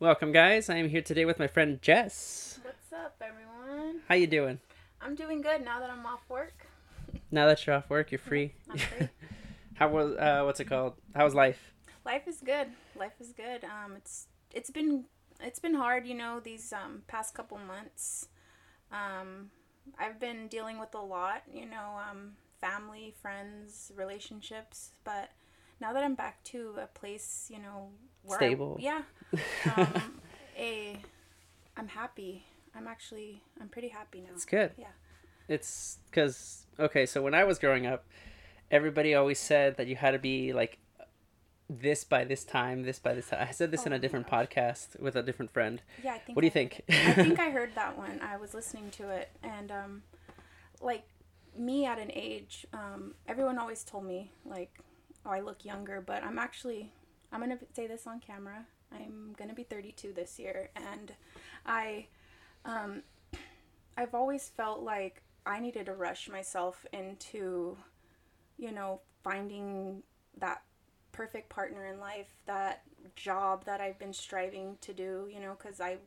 Welcome, guys. I am here today with my friend Jess. What's up, everyone? How you doing? I'm doing good now that I'm off work. Now that you're off work, you're free. I'm free. How was uh, what's it called? How was life? Life is good. Life is good. Um, it's it's been it's been hard, you know, these um past couple months. Um, I've been dealing with a lot, you know, um, family, friends, relationships, but now that I'm back to a place, you know, where I- Stable. yeah. Um, a, I'm happy. I'm actually I'm pretty happy now. It's good. Yeah. It's because okay. So when I was growing up, everybody always said that you had to be like this by this time, this by this time. I said this Oh in a different gosh. podcast with a different friend. Yeah, I think. What do you think? I think I heard that one. I was listening to it, and um, like me at an age, um, everyone always told me like, oh, I look younger, but I'm actually, I'm gonna say this on camera. I'm gonna be 32 this year, and I, um, I've always felt like I needed to rush myself into, you know, finding that perfect partner in life, that job that I've been striving to do, you know, because I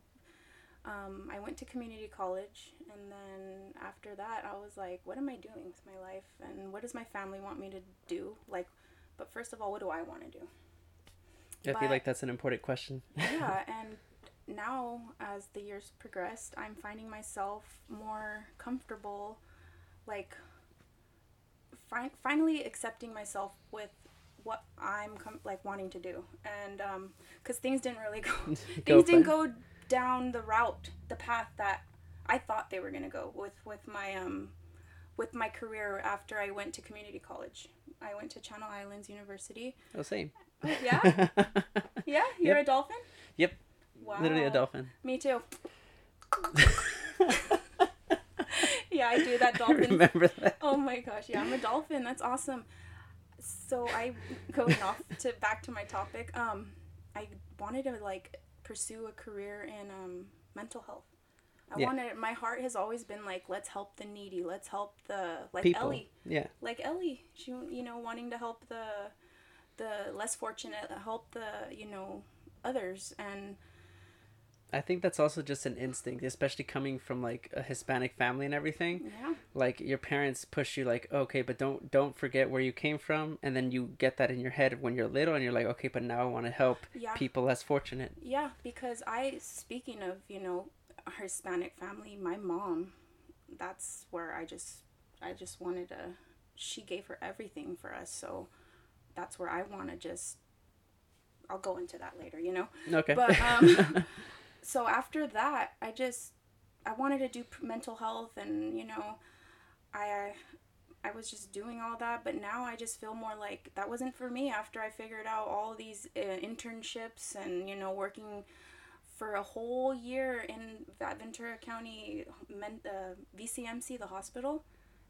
um, I went to community college, and then after that, I was like, what am I doing with my life, and what does my family want me to do? Like, but first of all, what do I want to do? I feel like that's an important question. yeah, and now as the years progressed, I'm finding myself more comfortable, like, fi- finally accepting myself with what I'm com- like wanting to do, and um, because things didn't really go, Go things didn't go down the route, the path that I thought they were gonna go with with my um, with my career after I went to community college. I went to Channel Islands University. Oh, same. Yeah, yeah. You're Yep. a dolphin. Yep. Wow. Literally a dolphin. Me too. yeah, I do that I dolphin. remember that. Oh my gosh, yeah, I'm a dolphin. That's awesome. So I going off to back to my topic. Um, I wanted to like pursue a career in um mental health. I Yeah. wanted. My heart has always been like, let's help the needy. Let's help the like People. Ellie, Yeah. like Ellie. She you know wanting to help the the less fortunate, uh, help the you know others and I think that's also just an instinct, especially coming from like a Hispanic family and everything. yeah. Like your parents push you like, okay, but don't don't forget where you came from, and then you get that in your head when you're little, and you're like, okay, but now I want to help Yeah. people less fortunate. Yeah, because I speaking of, you know, Hispanic family, my mom, that's where I just I just wanted to she gave her everything for us. So that's where I want to just I'll go into that later, you know. Okay. But um so after that, I just I wanted to do mental health and, you know, I I was just doing all that, but now I just feel more like that wasn't for me after I figured out all these uh, internships and, you know, working for a whole year in Ventura County men- uh, VCMC, the hospital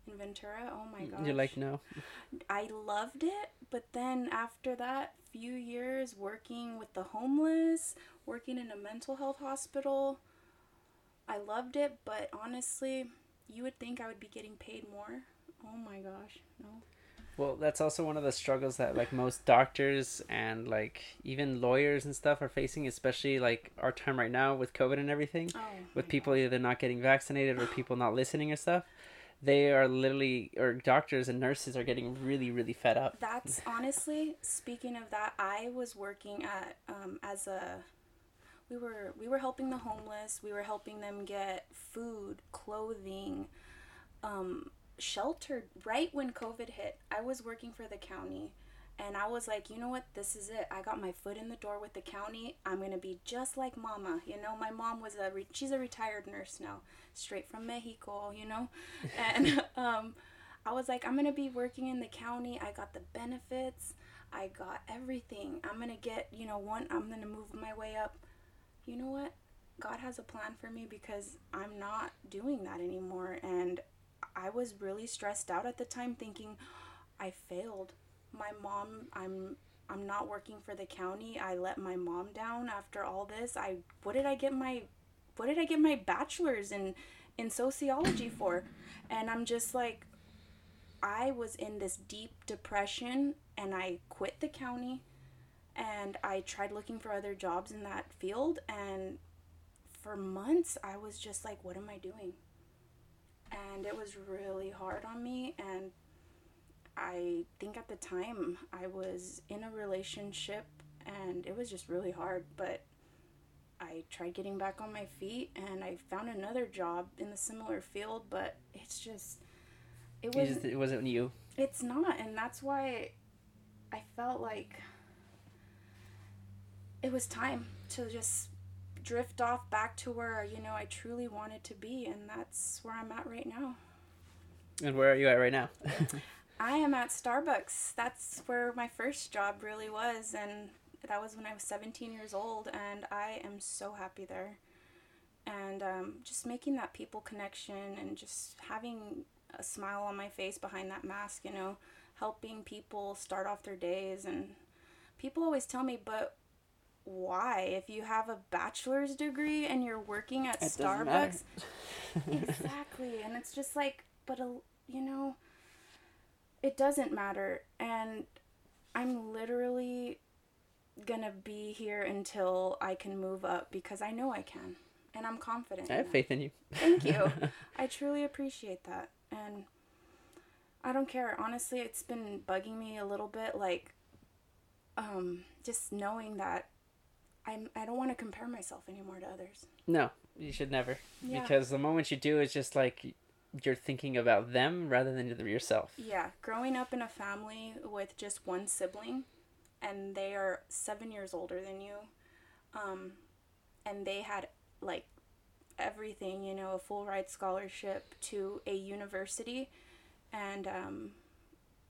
in Ventura. Oh my gosh. you're like, no. I loved it, but then after that few years working with the homeless, working in a mental health hospital, I loved it, but honestly, you would think I would be getting paid more. Oh my gosh, no. Well, that's also one of the struggles that like most doctors and like even lawyers and stuff are facing, especially like our time right now with COVID and everything. Oh. with people gosh. either not getting vaccinated or people not listening or stuff they are literally or doctors and nurses are getting really really fed up That's honestly speaking of that. I was working at um, as a we were we were helping the homeless. We were helping them get food, clothing, um, shelter. Right when COVID hit, I was working for the county, and I was like, you know what, this is it. I got my foot in the door with the county. I'm gonna be just like Mama. You know, my mom was a re- she's a retired nurse now, straight from Mexico. You know, and um. I was like, I'm gonna be working in the county. I got the benefits. I got everything. I'm gonna get, you know, one. I'm gonna move my way up. You know what? God has a plan for me because I'm not doing that anymore. And I was really stressed out at the time, thinking I failed. My mom, I'm. I'm not working for the county. I let my mom down after all this. I what did I get my what did I get my bachelor's in in sociology for? And I'm just like I was in this deep depression and I quit the county and I tried looking for other jobs in that field and for months I was just like what am I doing? And it was really hard on me and I think at the time I was in a relationship and it was just really hard, but I tried getting back on my feet and I found another job in the similar field, but it's just it was just, it wasn't you. It's not, and that's why I felt like it was time to just drift off back to where you know I truly wanted to be, and that's where I'm at right now. And where are you at right now? I am at Starbucks. That's where my first job really was, and that was when I was 17 years old, and I am so happy there. And um, just making that people connection and just having a smile on my face behind that mask, you know, helping people start off their days. And people always tell me, but why? If you have a bachelor's degree and you're working at it Starbucks. exactly. And it's just like, but, a, you know, it doesn't matter. And I'm literally gonna be here until I can move up because I know I can. And I'm confident. I have faith in you. Thank you. I truly appreciate that. And I don't care. Honestly, it's been bugging me a little bit like um just knowing that I'm I don't want to compare myself anymore to others. No, you should never. Yeah. Because the moment you do it's just like you're thinking about them rather than yourself. Yeah, growing up in a family with just one sibling and they are 7 years older than you. Um and they had like everything, you know, a full ride scholarship to a university and um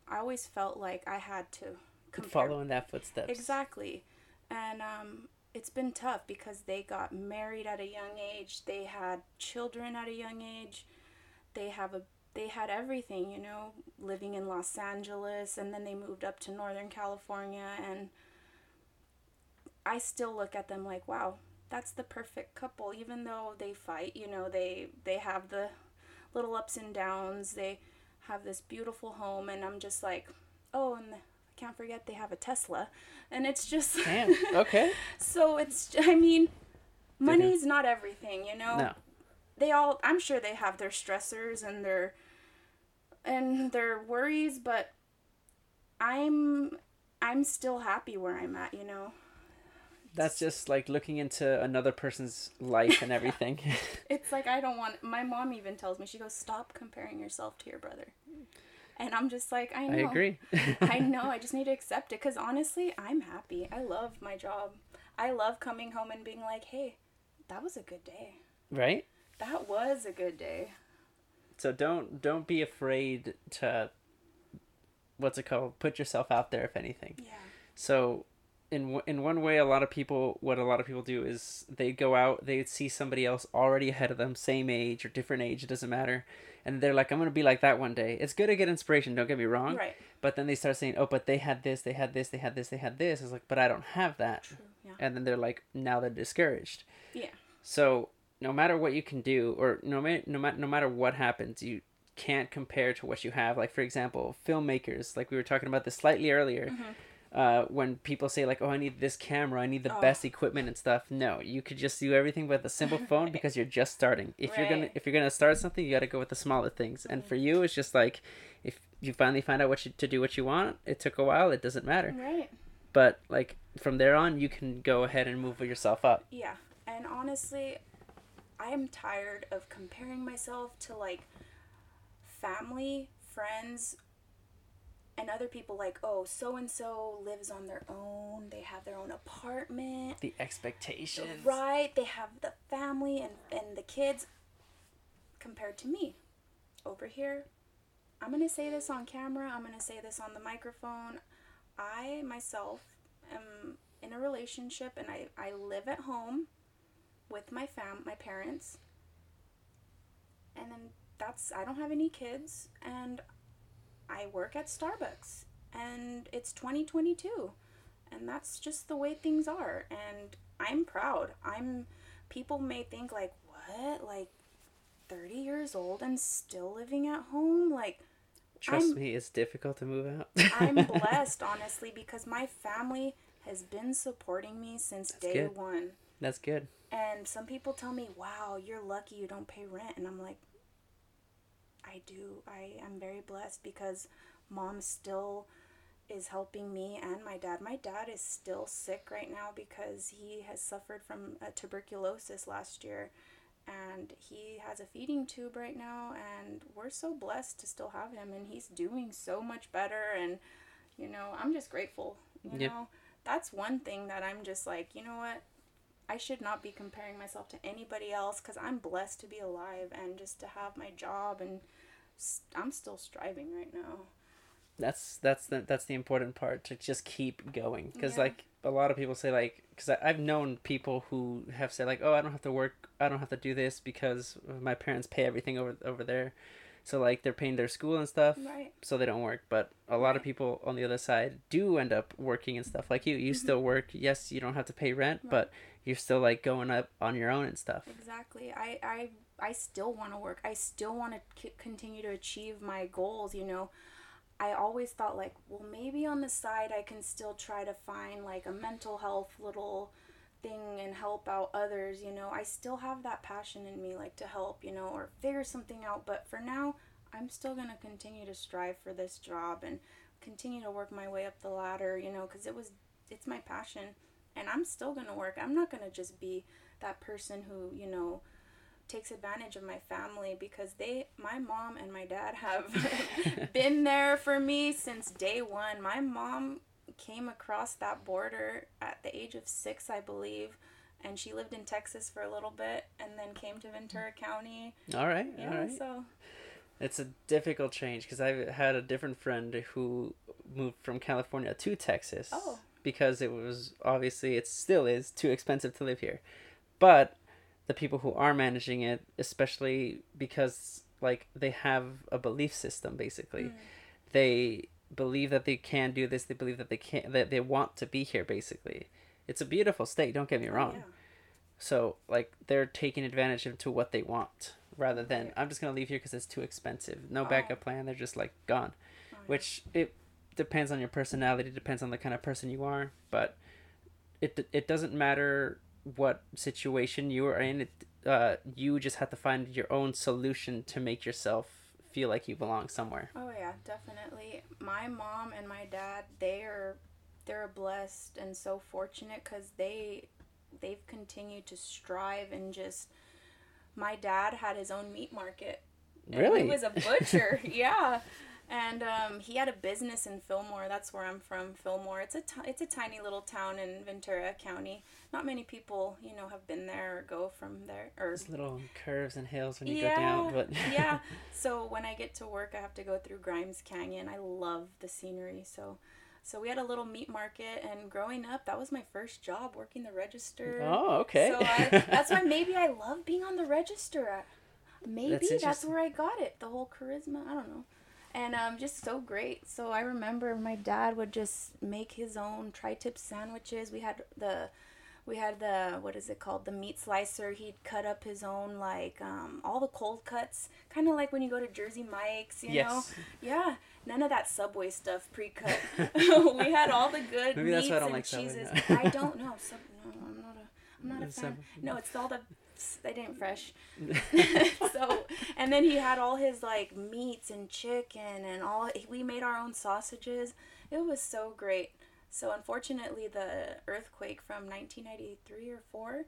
I always felt like I had to compare. follow in that footsteps. Exactly. And um it's been tough because they got married at a young age, they had children at a young age, they have a they had everything, you know, living in Los Angeles and then they moved up to Northern California and I still look at them like, wow, that's the perfect couple even though they fight, you know, they they have the little ups and downs. They have this beautiful home and I'm just like, "Oh, and I can't forget they have a Tesla, and it's just Damn. okay. so it's I mean, money's not everything, you know. No. They all I'm sure they have their stressors and their and their worries, but I'm I'm still happy where I'm at, you know. That's just like looking into another person's life and everything. it's like I don't want my mom even tells me she goes stop comparing yourself to your brother. And I'm just like, I know. I agree. I know. I just need to accept it because honestly, I'm happy. I love my job. I love coming home and being like, hey, that was a good day. Right? That was a good day. So don't don't be afraid to what's it called? Put yourself out there if anything. Yeah. So in in one way a lot of people what a lot of people do is they go out they see somebody else already ahead of them same age or different age it doesn't matter and they're like i'm gonna be like that one day it's good to get inspiration don't get me wrong right but then they start saying oh but they had this they had this they had this they had this it's like but i don't have that True. Yeah. and then they're like now they're discouraged yeah so no matter what you can do or no matter no, ma- no matter what happens you can't compare to what you have like for example filmmakers like we were talking about this slightly earlier mm-hmm uh, when people say like, "Oh, I need this camera, I need the oh. best equipment and stuff." No, you could just do everything with a simple phone right. because you're just starting. If right. you're gonna if you're gonna start something, you got to go with the smaller things. Mm-hmm. And for you, it's just like if you finally find out what you, to do what you want. It took a while. It doesn't matter. Right. But like from there on, you can go ahead and move yourself up. Yeah, and honestly, I am tired of comparing myself to like family, friends, and other people like oh so and so lives on their own they have their own apartment. The expectations. Right they have the family and, and the kids. Compared to me over here i'm going to say this on camera i'm going to say this on the microphone. I myself am in a relationship and i, I live at home with my fam my parents and then that's i don't have any kids and I work at Starbucks and it's 2022 and that's just the way things are and I'm proud. I'm people may think like what? Like 30 years old and still living at home? Like Trust I'm, me, it's difficult to move out. I'm blessed honestly because my family has been supporting me since That's day good. one. That's good. And some people tell me, "Wow, you're lucky you don't pay rent." And I'm like, I do. I am very blessed because mom still is helping me and my dad. My dad is still sick right now because he has suffered from tuberculosis last year and he has a feeding tube right now and we're so blessed to still have him and he's doing so much better and you know, I'm just grateful, you Yep. know. That's one thing that I'm just like, you know what? I should not be comparing myself to anybody else because I'm blessed to be alive and just to have my job and I'm still striving right now. That's that's the that's the important part to just keep going because Yeah. like a lot of people say like because I've known people who have said like oh I don't have to work I don't have to do this because my parents pay everything over over there, so like they're paying their school and stuff Right. so they don't work. But a lot of people on the other side do end up working and stuff like you. You still work. Yes, you don't have to pay rent, Mm-hmm. Right. but you're still like going up on your own and stuff. Exactly. I I I still want to work. I still want to c- continue to achieve my goals, you know. I always thought like, well, maybe on the side I can still try to find like a mental health little thing and help out others, you know. I still have that passion in me like to help, you know, or figure something out, but for now, I'm still going to continue to strive for this job and continue to work my way up the ladder, you know, cuz it was it's my passion and I'm still going to work. I'm not going to just be that person who, you know, takes advantage of my family because they my mom and my dad have been there for me since day 1. My mom came across that border at the age of 6, I believe, and she lived in Texas for a little bit and then came to Ventura County. All right, Yeah, all right. so It's a difficult change because I've had a different friend who moved from California to Texas. Oh. Because it was obviously it still is too expensive to live here, but the people who are managing it, especially because like they have a belief system basically, Mm. they believe that they can do this. They believe that they can that they want to be here. Basically, it's a beautiful state. Don't get me wrong. Oh, yeah. So like they're taking advantage of to what they want rather than I'm just gonna leave here because it's too expensive. No Oh. backup plan. They're just like gone. Oh, yeah. Which it depends on your personality. Depends on the kind of person you are. But it it doesn't matter what situation you are in. It uh you just have to find your own solution to make yourself feel like you belong somewhere. Oh yeah, definitely. My mom and my dad, they are they're blessed and so fortunate cuz they they've continued to strive and just my dad had his own meat market. Really? He was a butcher. yeah. And um, he had a business in Fillmore. That's where I'm from, Fillmore. It's a it's a tiny little town in Ventura County. Not many people, you know, have been there or go from there or little curves and hills when you go down, but yeah. So when I get to work, I have to go through Grimes Canyon. I love the scenery. So, so we had a little meat market, and growing up, that was my first job working the register. Oh, okay. So I, that's why maybe I love being on the register. Maybe That's that's, where I got it. The whole charisma. I don't know. And um, just so great. So I remember my dad would just make his own tri-tip sandwiches. We had the we had the what is it called? The meat slicer. He'd cut up his own like um, all the cold cuts kind of like when you go to jersey mike's you know? Yeah. None of that subway stuff pre-cut. We had all the good Maybe that's meats why I don't and like Subway cheeses. I don't know. Sub- no i'm not a i'm not a fan. No it's all the they didn't fresh. So and then he had all his like meats and chicken and all we made our own sausages. It was so great. So unfortunately the earthquake from 1993 or 4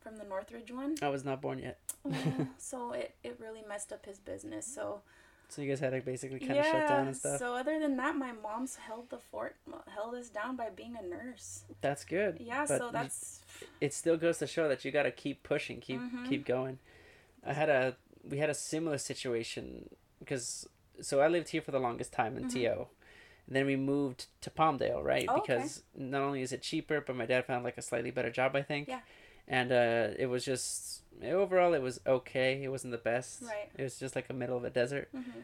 from the northridge one I was not born yet. yeah, oh, so it, it really messed up his business. So So you guys had to basically kind yeah of shut down and stuff. so other than that my mom's held the fort held us down by being a nurse that's good. yeah But so that's it still goes to show that you got to keep pushing, keep Mhm. keep going. I had a we had a similar situation because so I lived here for the longest time in Mhm. TO. And then we moved to Palmdale, right? Oh, okay. because not only is it cheaper, but my dad found like a slightly better job, I think. Yeah. And uh, it was just overall it was okay. It wasn't the best. Right. It was just like a middle of a desert. mhm.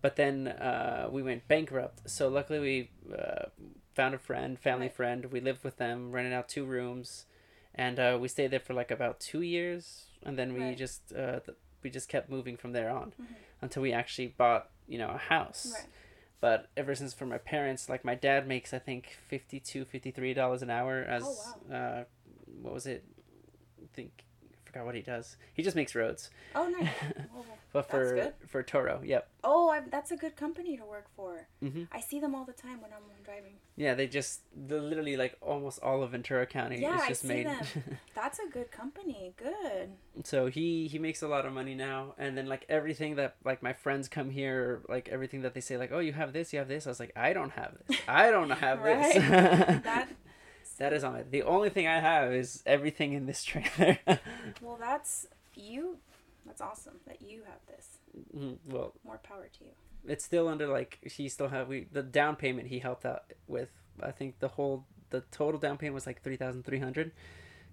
But then uh, we went bankrupt. So luckily we uh, found a friend, family Right. friend. We lived with them, rented out two rooms, and uh, we stayed there for like about two years. And then we Right. just uh, th- we just kept moving from there on Mhm. until we actually bought you know a house. right But ever since for my parents, like my dad makes I think 52 53 dollars an hour as Oh, uh what was it? I think I forgot what he does. He just makes roads. Oh, nice. Oh, But That's for good. for Toro, yep. oh I, that's a good company to work for. Mhm. I see them all the time when I'm driving. Yeah, they just the literally like almost all of Ventura County Yeah, is I see made. them. That's a good company. Good. so he he makes a lot of money now and then like everything that like my friends come here like everything that they say like oh you have this you have this i was like i don't have this i don't have this That that is on it the only thing i have is everything in this trailer well, that's you. That's awesome that you have this. Mhm, well More power to you. it's still under like he still have we the down payment he helped out with i think the whole the total down payment was like 3300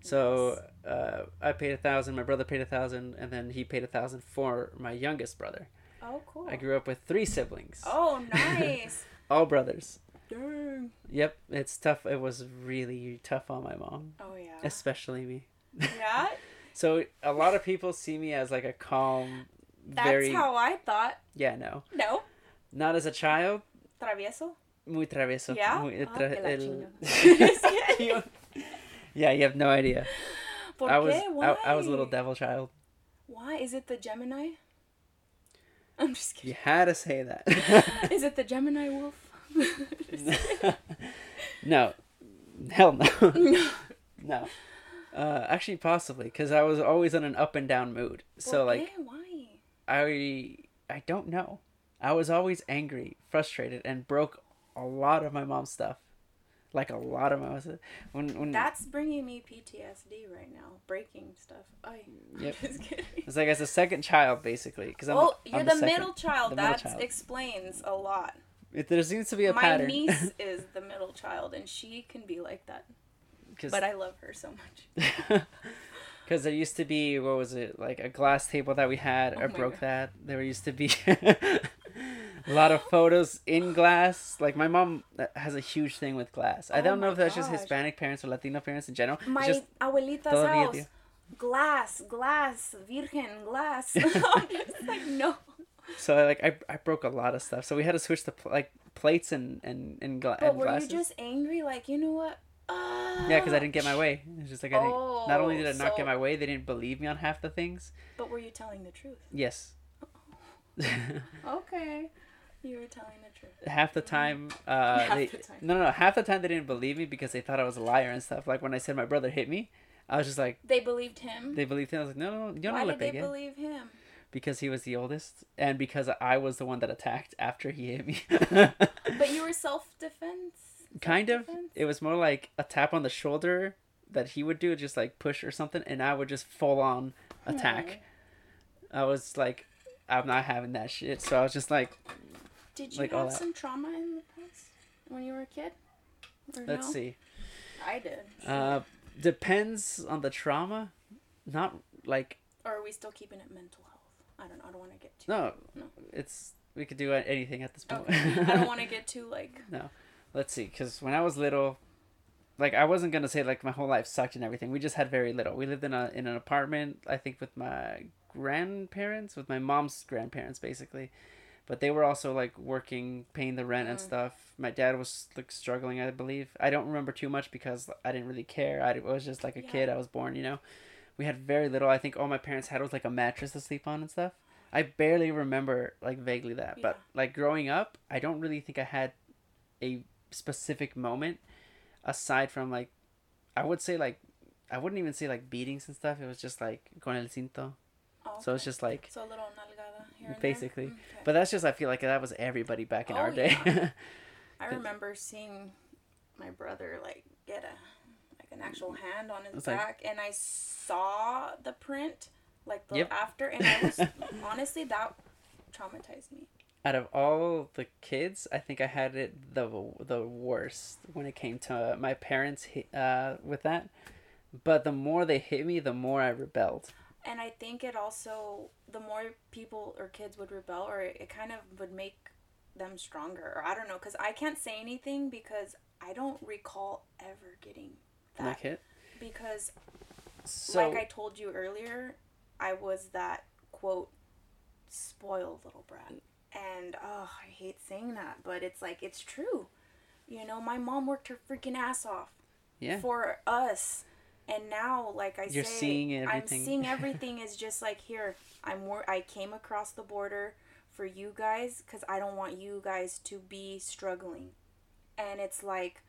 so uh, i paid a thousand my brother paid a thousand and then he paid a thousand for my youngest brother Oh, cool. i grew up with three siblings Oh, nice. all brothers Dang. Yep, it's tough. It was really tough on my mom, Oh yeah. especially me. Yeah. So a lot of people see me as like a calm, That's very how I thought. yeah no, No. not as a child. Travieso. Muy travieso. Yeah? Muy, Ah, tra- que la el- yeah, you have no idea. ¿Por I was qué? Why? I, I was a little devil child. Why is it the Gemini? I'm just kidding. You had to say that. Is it the Gemini wolf? no, hell no, no. no. Uh, actually, possibly because I was always in an up and down mood. So ¿Por like. Why? I I don't know. I was always angry, frustrated, and broke a lot of my mom's stuff. Like a lot of my when when That's bringing me PTSD right now. Breaking stuff. I. Yep. Just kidding. it's like as a second child basically because I'm oh, the- you're I'm the, second. middle child. the That explains a lot. It, there seems to be a My pattern. niece is the middle child, and she can be like that. But I love her so much. Because there used to be what was it like a glass table that we had. Oh I broke God. that. There used to be a lot of photos in glass. Like my mom uh, has a huge thing with glass. I Oh don't know if that's just. Hispanic parents or Latino parents in general. It's My just abuelita's house. Glass, glass, virgen, glass. I'm just like, no. So I, like I, I broke a lot of stuff. So we had to switch the pl- like plates and and and, gla- But and were glasses. you just angry? Like, you know what? Uh, Yeah, because I didn't get my way. It's just like I didn't. not only did I Oh, not so- get my way, they didn't believe me on half the things. But were you telling the truth? Yes. Okay. You were telling the truth. half the time, uh, Half they, the time. no, no, no, half the time they didn't believe me because they thought I was a liar and stuff. Like when I said my brother hit me, I was just like, They believed him. they believed him. I was like, no, no, no, yo Why no le did they pegué. believe him? Because he was the oldest and because I was the one that attacked after he hit me. But you were self defense. kind of. It was more like a tap on the shoulder that he would do, just like push or something, and I would just full on attack. I was like, I'm not having that shit. So I was just like, Did you Like have some trauma in the past when you were a kid? Or let's no? see. I did. Uh, depends on the trauma. Not like or are we still keeping it mental? I don't know. I don't want to get too. no, No. it's we could do anything at this point. Okay. I don't want to get too like. No, let's see, because when I was little, like I wasn't gonna say like my whole life sucked and everything. We just had very little. We lived in a in an apartment, I think, with my grandparents, with my mom's grandparents, basically. But they were also like working, paying the rent and Mm. stuff. My dad was like struggling, I believe. I don't remember too much because I didn't really care. I was just like a Yeah. kid. I was born, you know. We had very little. I think all my parents had was like a mattress to sleep on and stuff. I barely remember like vaguely that, but like growing up, I don't really think I had a specific moment aside from like I would say like I wouldn't even say like beatings and stuff. It was just like con el cinto. Oh, So it's just like So a little nalgada here. And Basically. There. Okay. but that's just I feel like that was everybody back in Oh, our day. I remember seeing my brother like get a an actual hand on his like- back, and I saw the print like the Yep. after, and I was honestly that traumatized me. Out of all the kids, I think I had it the the worst when it came to my parents uh with that. But the more they hit me, the more I rebelled. And I think it also the more people or kids would rebel, or it, it kind of would make them stronger, or I don't know, because I can't say anything because I don't recall ever getting that hit. because So like I told you earlier, I was that quote spoiled little brat. And oh, I hate saying that, but it's like it's true. You know, my mom worked her freaking ass off Yeah. for us. And now, like I You're say, seeing I'm seeing everything is just like here. I'm wor- I came across the border for you guys because I don't want you guys to be struggling. And it's like,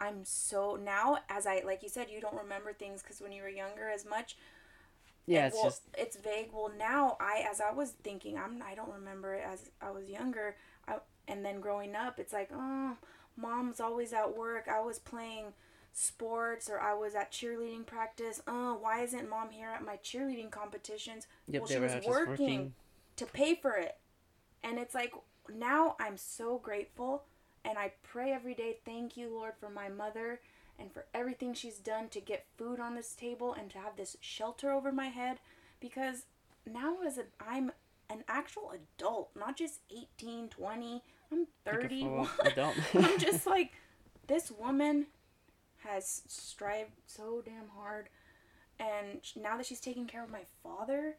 I'm so now as I like you said, you don't remember things because when you were younger as much. Yeah, it's well, just it's vague. Well, now I as I was thinking, I'm I don't remember it as I was younger. I, and then growing up, it's like, oh, mom's always at work. I was playing sports or I was at cheerleading practice. Oh, why isn't mom here at my cheerleading competitions? yep, well, she was working, working. to pay for it. And it's like now I'm so grateful and I pray every day, thank you, Lord, for my mother and for everything she's done to get food on this table and to have this shelter over my head because now as a I'm an actual adult, not just 18, 20, I'm Like a 30. adult. I'm just like this woman has strived so damn hard and now that she's taking care of my father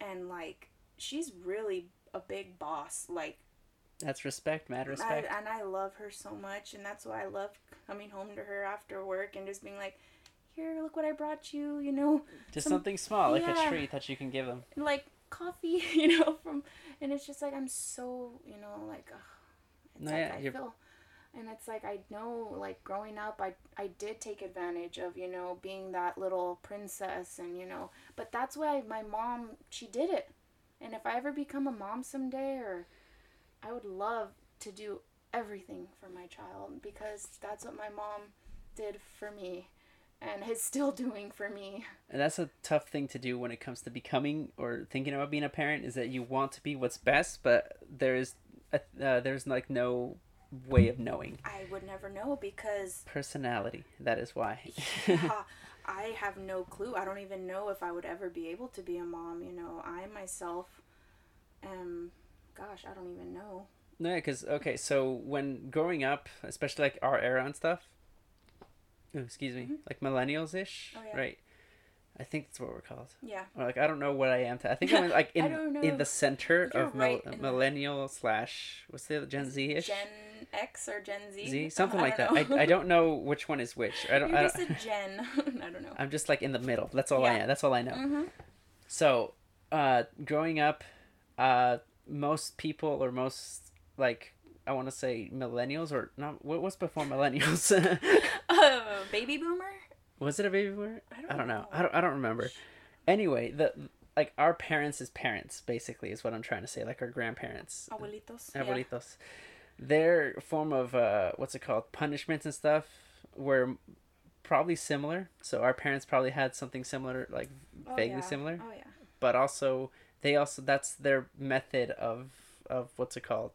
and like she's really a big boss like That's respect, mad I, respect. and I love her so much and that's why I love coming home to her after work and just being like here look what I brought you you know just some- something small, like yeah. a treat that you can give them. like coffee you know from and it's just like I'm so you know like ugh, it's No, like yeah, I you're- feel and it's like I know like growing up I I did take advantage of you know being that little princess and you know but that's why my mom she did it and if I ever become a mom someday or I would love to do everything for my child because that's what my mom did for me and is still doing for me And that's a tough thing to do when it comes to becoming or thinking about being a parent. Is that you want to be what's best, but there's a, uh, there's like no way of knowing I would never know because personality. That is why. yeah, I have no clue. I don't even know if I would ever be able to be a mom. You know, I myself am, gosh, I don't even know. No, because okay, so when growing up, especially like our era and stuff, oh, excuse me, like millennials ish, Oh, yeah. right? I think that's what we're called. Yeah. Or like I don't know what I am. To, I think I'm like in in the center You're of right millennial slash what's the other Gen Z ish. Gen X or Gen Z? Z something I like that. I, I don't know which one is which. I don't. You're I just don't a Gen. I don't know. I'm just like in the middle. That's all I am. That's all I know. Mm-hmm. So, uh, growing up, uh, most people or most like I want to say millennials or not. What was before millennials? Uh, baby boomer? was it a baby boomer? I don't I don't know. know. I don't. I don't remember. Anyway, the like our parents' parents basically is what I'm trying to say. Like our grandparents, Abuelitos? Yeah. abuelitos, their form of uh, what's it called, punishments and stuff were probably similar. So our parents probably had something similar, like Oh, vaguely yeah. similar. Oh, yeah. but also they also that's their method of of what's it called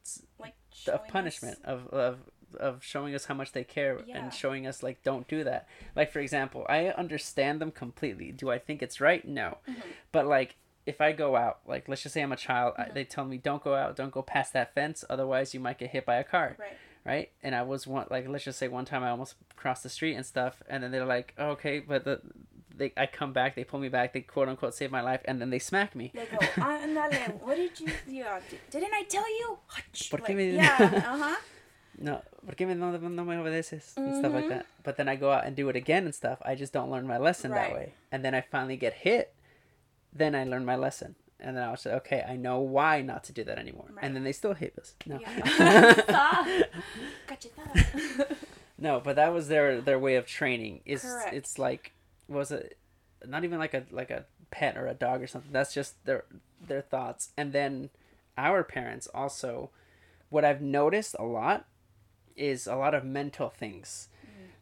It's Like, of punishment us- of of of showing us how much they care Yeah. and showing us like don't do that like for example i understand them completely do i think it's right no Mm-hmm. but like if i go out like let's just say i'm a child Mm-hmm. they tell me don't go out don't go past that fence otherwise you might get hit by a car Right. right? And I was one like let's just say one time I almost crossed the street and stuff, and then they're like, oh, okay, but the they I come back, they pull me back, they quote unquote save my life, and then they smack me. They go, ándale, what did you, di- didn't I tell you? ¿Por Like, me- yeah, uh-huh. No, ¿por qué me, no, no me obedeces? And stuff like Mhm. that. But then I go out and do it again and stuff. I just don't learn my lesson that way. And then I finally get hit. Then I learn my lesson. And then I was like, okay, I know why not to do that anymore. Right. And then they still hit us. No. Yeah. No, but that was their their way of training. Is it's like was it not even like a like a pet or a dog or something. That's just their their thoughts. And then our parents also what I've noticed a lot is a lot of mental things.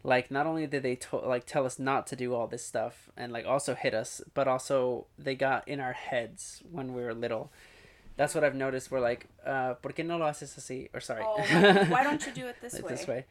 Like not only did they to- like tell us not to do all this stuff and like also hit us, but also they got in our heads when we were little. That's what I've noticed. We're like, uh, ¿por qué no lo haces así? Or sorry, Oh, why- don't you do it this way? This way,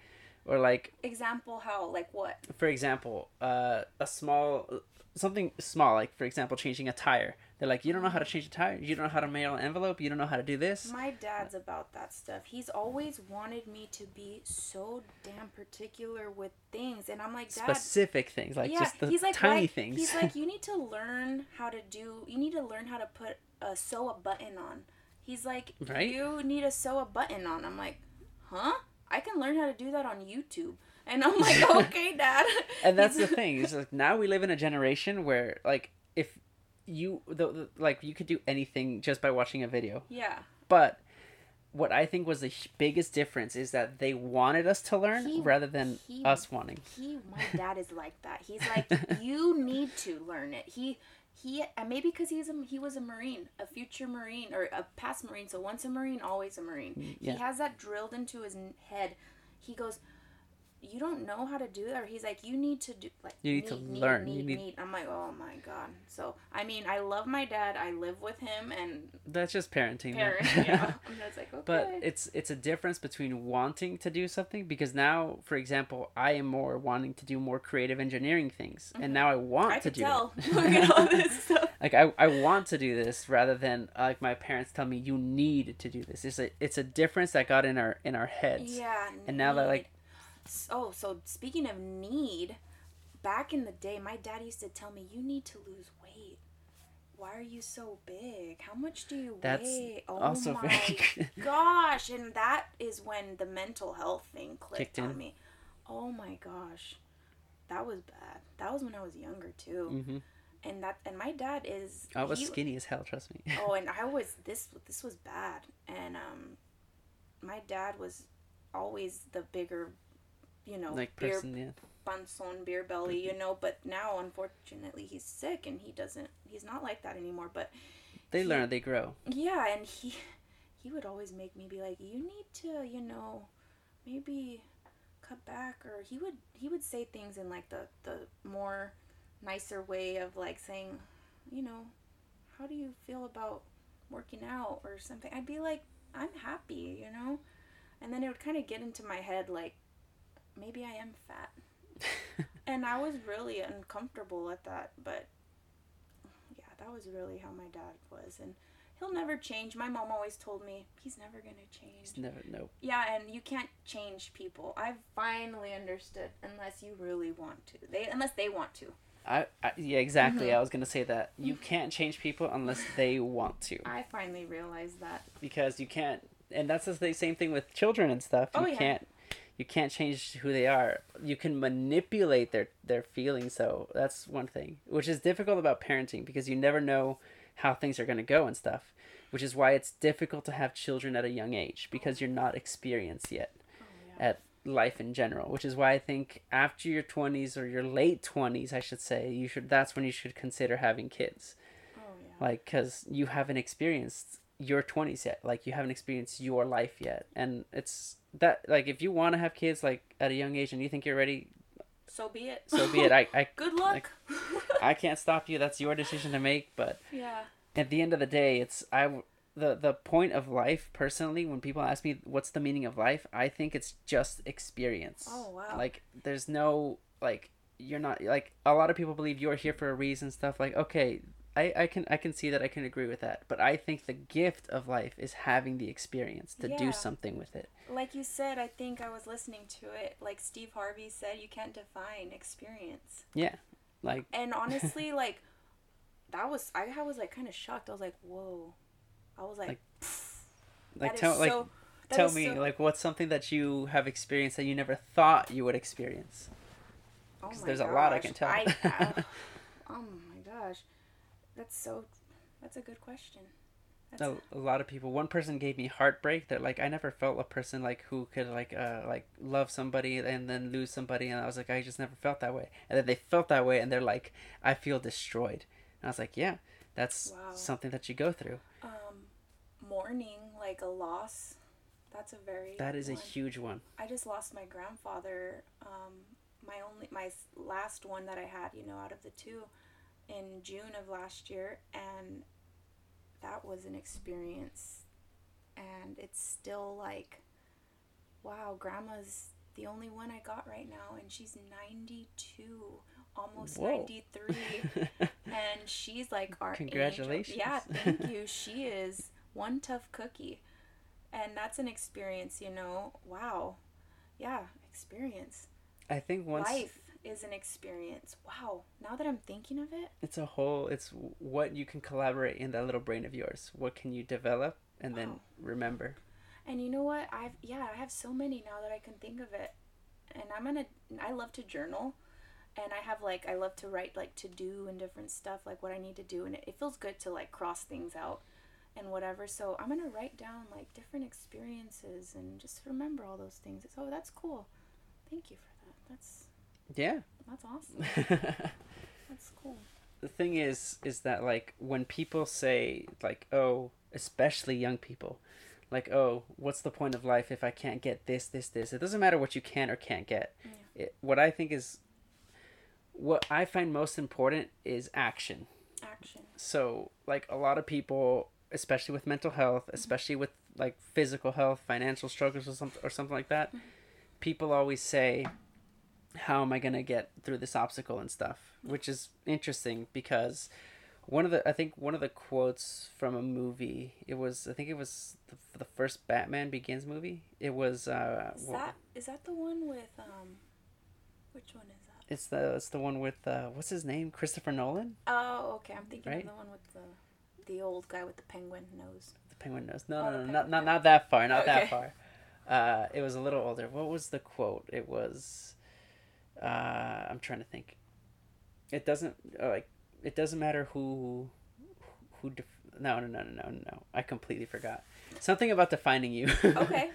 or like Example, how? Like what? for example, uh, a small something small, like for example, changing a tire. They're like, you don't know how to change a tire. You don't know how to mail an envelope. You don't know how to do this. My dad's about that stuff. He's always wanted me to be so damn particular with things, and I'm like, Dad. Specific things, like yeah, just the he's like, tiny why- things. He's like, you need to learn how to do. You need to learn how to put a sew a button on. He's like, Right? you need to sew a button on. I'm like, huh? I can learn how to do that on YouTube. And I'm like, okay, Dad. and that's the thing is like now we live in a generation where like if you the, the like you could do anything just by watching a video Yeah. but what i think was the biggest difference is that they wanted us to learn He- rather than he- us wanting He, my dad is like that. He's like, you need to learn it. He, he, and maybe because he's a, he was a Marine, a future Marine or a past Marine. So once a Marine, always a Marine. Mm, yeah. He has that drilled into his head. He goes, you don't know how to do that, or he's like, you need to do like You need to learn. You need- I'm like, oh my god. So I mean, I love my dad. I live with him and that's just parenting parent. yeah, like okay. but it's it's a difference between wanting to do something because now for example i am more wanting to do more creative engineering things and now i want Mm-hmm. I to do tell. it Look at all this stuff. like I, I want to do this rather than uh, like my parents tell me you need to do this it's a it's a difference that got in our in our heads Yeah. and now that like Oh, so speaking of need, back in the day, my dad used to tell me, "You need to lose weight. Why are you so big? How much do you That's weigh? Oh also my very gosh!" And that is when the mental health thing clicked Kicked in. on me. Oh my gosh, that was bad. That was when I was younger too. hmm And that and my dad is. i was he- skinny as hell trust me oh and i was this this was bad and um my dad was always the bigger you know like beer person yeah. Panzon beer belly you know but now unfortunately he's sick and he doesn't he's not like that anymore but they he- learn they grow. Yeah and he he would always make me be like you need to you know maybe cut back or he would he would say things in like the the more nicer way of like saying you know how do you feel about working out or something? I'd be like i'm happy you know? And then it would kind of get into my head like maybe i am fat. And i was really uncomfortable at that but yeah that was really how my dad was and he'll never change. My mom always told me he's never gonna change. It's never no yeah and you can't change people. I've finally understood unless you really want to. They unless they want to. I, I yeah exactly. Mhm. i was gonna say that. You can't change people unless they want to. I finally realized that. Because you can't and that's the same thing with children and stuff. You Oh, yeah. can't you can't change who they are. You can manipulate their their feelings though. That's one thing which is difficult about parenting because you never know how things are going to go and stuff which is why it's difficult to have children at a young age because you're not experienced yet oh yeah. at life in general which is why i think after your 20s or your late 20s i should say you should that's when you should consider having kids. Oh yeah. Like because you haven't experienced your 20s yet. Like you haven't experienced your life yet. And it's that like if you want to have kids like at a young age and you think you're ready so be it. so be it. I i, good luck. I can't stop you. That's your decision to make but yeah. at the end of the day it's i the the point of life personally when people ask me what's the meaning of life i think it's just experience. Oh, wow. like there's no like you're not like a lot of people believe you're here for a reason stuff like okay I, I can I can see that I can agree with that, but I think the gift of life is having the experience to Yeah. do something with it. like you said i think i was listening to it like steve harvey said you can't define experience Yeah, like and honestly like that was i, I was like kind of shocked i was like whoa i was like, Like, like tell like so- that tell me so- like what's something that you have experienced that you never thought you would experience. oh 'cause my there's a lot I can gosh, tell. I- oh my gosh that's so that's a good question that's a, a lot of people. One person gave me heartbreak. They're like, I never felt a person like who could like uh like love somebody and then lose somebody, and I was like, I just never felt that way. And then they felt that way, and they're like, I feel destroyed. And I was like, yeah, that's Wow. something that you go through. um mourning like a loss that's a very That is a huge one. I just lost my grandfather. Um, my only, my last one that I had, you know, out of the two, in June of last year, and that was an experience. And it's still like, wow, grandma's the only one I got right now, and she's ninety two, almost Whoa. ninety three, and she's like our angel. Congratulations. Yeah, thank you. She is one tough cookie and that's an experience you know wow yeah experience I think once life is an experience wow now that i'm thinking of it it's a whole, it's what you can collaborate in that little brain of yours. What can you develop and then remember. And you know what? I've yeah, I have so many now that I can think of it. And I'm gonna I love to journal and I have like I love to write like to do and different stuff like what I need to do and it, it feels good to like cross things out and whatever. So I'm gonna write down like different experiences and just remember all those things. So oh, that's cool. Thank you for that. That's yeah. That's awesome. that's cool. The thing is, is that like when people say like, oh, especially young people, like, oh, what's the point of life if I can't get this, this, this? It doesn't matter what you can or can't get. Yeah. It, what I think is, what I find most important is action. Action. So, like, a lot of people especially with mental health, mm-hmm. especially with like physical health, financial struggles or something or something like that, mm-hmm. people always say, "How am I gonna get through this obstacle and stuff?" Which is interesting because one of the I think one of the quotes from a movie it was I think it was the, the first Batman Begins movie. It was. Uh, is that is that the one with um, which one is that? It's the it's the one with uh, what's his name Christopher Nolan. Oh, okay. I'm thinking right? of the one with the the old guy with the penguin nose. The penguin nose. No, oh, no, no, not, not not that far. Not okay. that far. Uh, it was a little older. What was the quote? It was. Uh, I'm trying to think. It doesn't uh, like. It doesn't matter who, who. Def- no, no, no, no, no, no. I completely forgot. Something about defining you. okay.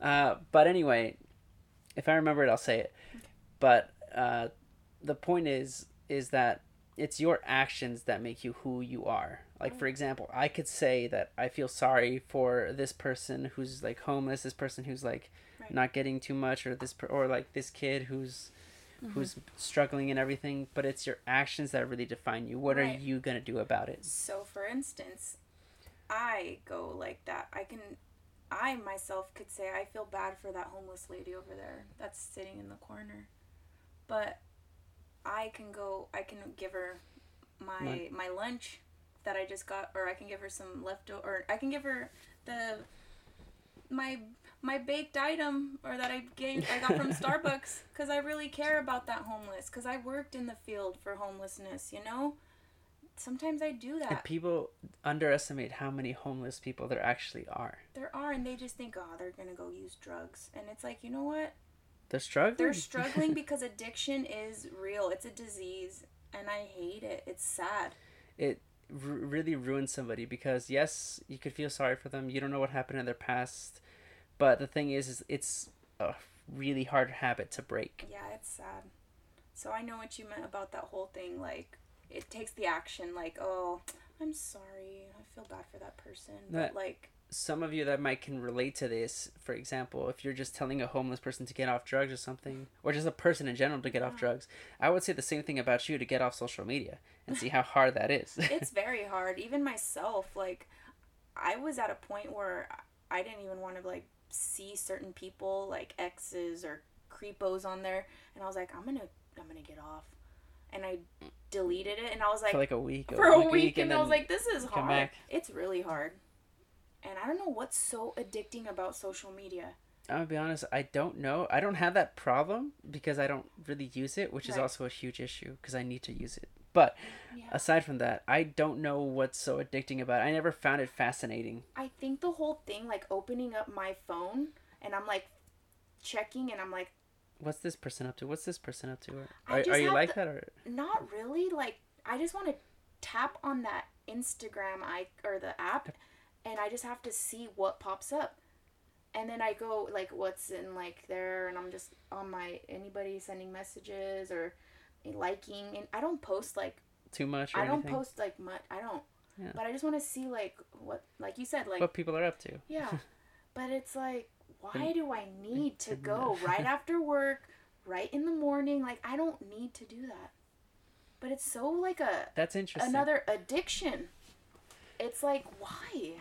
Uh, but anyway, if I remember it, I'll say it. Okay. But uh, the point is, is that it's your actions that make you who you are. Like for example, I could say that I feel sorry for this person who's like homeless, this person who's like right. not getting too much, or this per- or like this kid who's mm-hmm. who's struggling and everything. But it's your actions that really define you. What right. are you gonna do about it? So, for instance, I go like that. I can, I myself could say I feel bad for that homeless lady over there that's sitting in the corner, but I can go. I can give her my my, my lunch that I just got, or I can give her some leftover, or I can give her the my my baked item or that I gave I got from Starbucks because I really care about that homeless because I worked in the field for homelessness. You know, sometimes I do that. And people underestimate how many homeless people there actually are. There are, and they just think, oh, they're gonna go use drugs, and it's like, you know what? They're struggling. They're struggling because addiction is real. It's a disease, and I hate it. It's sad. It r- really ruins somebody because yes, you could feel sorry for them. You don't know what happened in their past, but the thing is, is it's a really hard habit to break. Yeah, it's sad. So I know what you meant about that whole thing. Like, it takes the action. Like, oh, I'm sorry. I feel bad for that person. That, but like, some of you that might can relate to this for example if you're just telling a homeless person to get off drugs or something or just a person in general to get yeah. off drugs i would say the same thing about you to get off social media and see how hard that is it's very hard even myself like i was at a point where i didn't even want to like see certain people like exes or creepos on there and i was like i'm gonna i'm gonna get off and i deleted it and i was like for like a week for a week, week and, and i was like this is hard it's really hard and I don't know what's so addicting about social media. I'll be honest, I don't know. I don't have that problem because I don't really use it, which right. is also a huge issue because I need to use it. But yeah. aside from that, I don't know what's so addicting about it. I never found it fascinating. I think the whole thing, like opening up my phone and I'm like checking and I'm like, what's this person up to? What's this person up to? Are, are you like the, that or? Not really. Like, I just want to tap on that Instagram I or the app and I just have to see what pops up. And then I go like what's in like there and I'm just on my anybody sending messages or liking and I don't post like too much I don't post like much I don't yeah. but I just want to see like what like you said like what people are up to. Yeah. but it's like why do I need to go right after work, right in the morning? Like I don't need to do that. But it's so like a That's interesting. Another addiction. It's like why?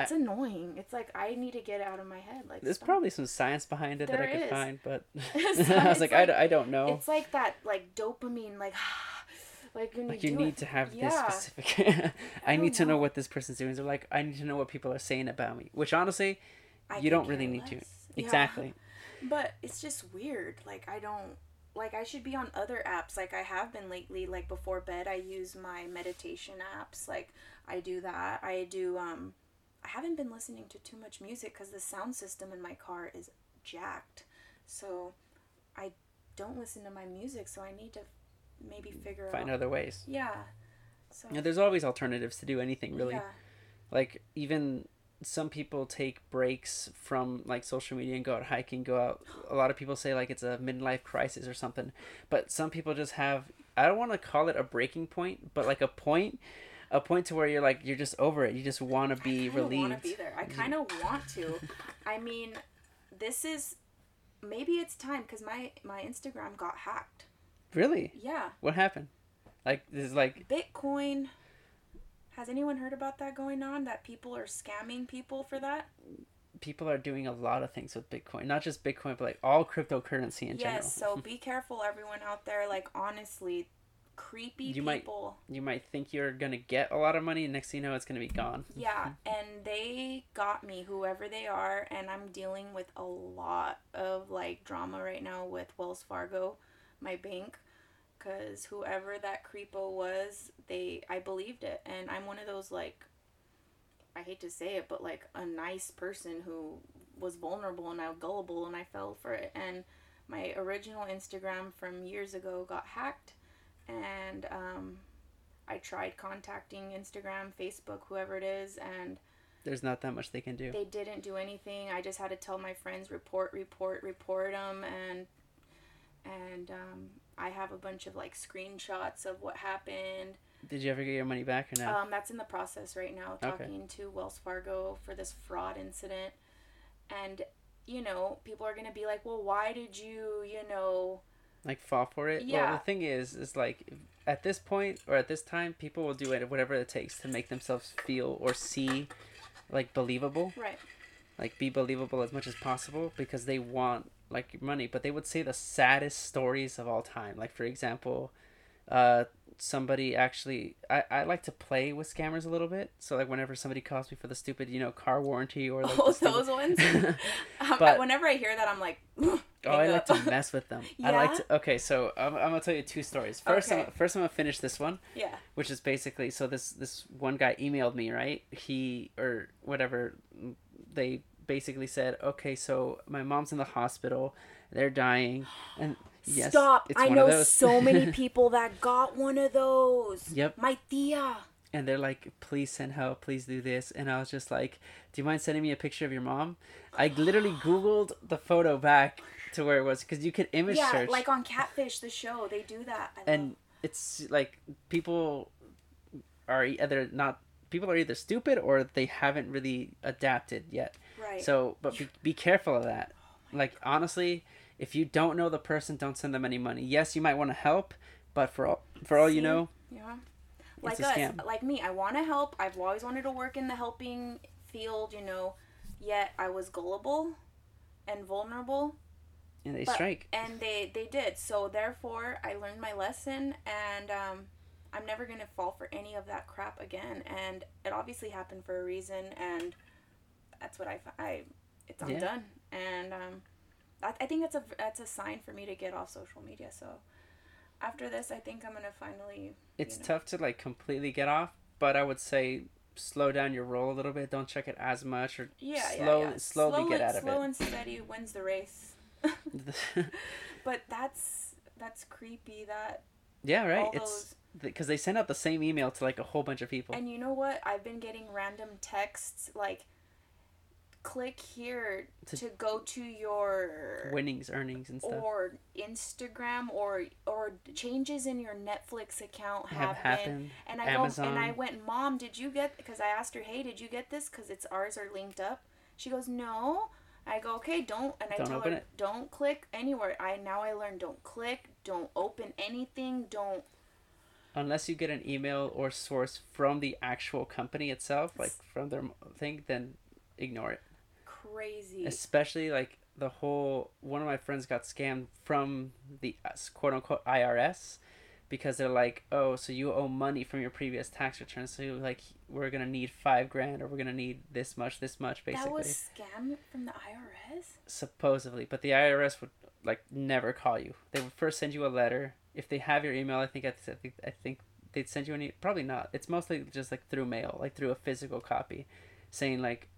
It's I, annoying. It's like I need to get out of my head. Like there's stop. probably some science behind it there that I could find, but I was like, like I, I don't know. It's like that like dopamine like. like like you, you need it. to have yeah. this specific. I, I need to know what this person's doing. So like I need to know what people are saying about me, which honestly, I you don't really need to. Yeah. Exactly. But it's just weird. Like I don't like I should be on other apps like I have been lately like before bed I use my meditation apps like I do that I do um I haven't been listening to too much music because the sound system in my car is jacked. So I don't listen to my music. So I need to maybe figure out Find out. other ways. Yeah. So Yeah, there's always alternatives to do anything really. yeah. Like even some people take breaks from like social media and go out hiking, go out. A lot of people say like it's a midlife crisis or something, but some people just have. I don't want to call it a breaking point, but like a point, a point to where you're like you're just over it. You just want to be I kind of want relieved. to be there. I kind of want to. I mean, this is maybe it's time because my my Instagram got hacked. Really? Yeah, What happened? Like this is like Bitcoin. Has anyone heard about that going on? That people are scamming people for that? people are doing a lot of things with Bitcoin, not just Bitcoin, but like all cryptocurrency in yes. general. So be careful, everyone out there. Like honestly, creepy You might- people. you might think you're gonna get a lot of money, and next thing you know, it's gonna be gone. Yeah, and they got me, whoever they are, and I'm dealing with a lot of like drama right now with Wells Fargo, my bank, because whoever that creepo was, they I believed it, and I'm one of those like, I hate to say it, but like a nice person who was vulnerable and I was gullible, and I fell for it, and my original Instagram from years ago got hacked, and um, I tried contacting Instagram, Facebook, whoever it is, and There's not that much they can do. they didn't do anything. I just had to tell my friends report, report, report them, and and um, I have a bunch of like screenshots of what happened. Did you ever get your money back or no? Um, that's in the process right now. Okay. Talking to Wells Fargo for this fraud incident, and you know people are gonna be like, well, why did you, you know, like fall for it. Yeah. Well, the thing is, is like at this point or at this time, people will do it whatever it takes to make themselves feel or see like believable, right? like be believable as much as possible because they want like money. But they would say the saddest stories of all time. Like for example, uh, somebody actually I, I like to play with scammers a little bit. So like whenever somebody calls me for the stupid, you know, car warranty or like Oh, those ones. Um, But- whenever I hear that, I'm like, Oh, I hang like to mess with them. I like to. Okay, so I'm, I'm gonna tell you two stories. First, Okay. I'm, first I'm gonna finish this one, yeah. which is basically so this this one guy emailed me right. He or whatever they basically said, okay, so my mom's in the hospital, they're dying, and yes, Stop! I know so many people that got one of those. Yep. My tia. and they're like, please send help, please do this, and I was just like, do you mind sending me a picture of your mom? I literally Googled the photo back to where it was because you could image yeah, search. like on Catfish, the show, they do that. And it's like people are either not people are either stupid or they haven't really adapted yet right. so but be, be careful of that oh like honestly if you don't know the person don't send them any money yes you might want to help but for all for all you know yeah, like us, scam like me. I want to help. I've always wanted to work in the helping field, you know. Yet I was gullible and vulnerable, and they but- strike and they they did. So therefore, I learned my lesson, and um, I'm never gonna fall for any of that crap again. And it obviously happened for a reason, and that's what I I it's I'm Yeah. done. And um, I, I think that's a that's a sign for me to get off social media. So after this, I think I'm gonna finally. it's you know. tough to like completely get off but i would say slow down your roll a little bit don't check it as much or Yeah, slow, yeah, yeah. slowly slow get and, out of slow it Slow and steady wins the race. but that's that's creepy. That yeah right it's because they send out the same email to like a whole bunch of people And you know what? I've been getting random texts like click here To- to, go to your winnings earnings and stuff or Instagram or or changes in your Netflix account have been happened and I Amazon. go and I went, "Mom, did you get because I asked her, "Hey, did you get this cuz it's ours are linked up?" She goes, "No." I go, "Okay, don't." And I Don't tell her, it. "Don't click anywhere." I now I learned don't click, don't open anything, don't unless you get an email or source from the actual company itself, like from their thing, then ignore it. Crazy. Especially like the whole one of my friends got scammed from the uh, quote unquote IRS because they're like, oh, so you owe money from your previous tax return, so you're like we're gonna need five grand or we're gonna need this much, this much, basically. That was scam from the IRS? supposedly, but the IRS would like never call you. They would first send you a letter. If they have your email, I think I think I think they'd send you an e- probably not. It's mostly just like through mail, like through a physical copy. saying like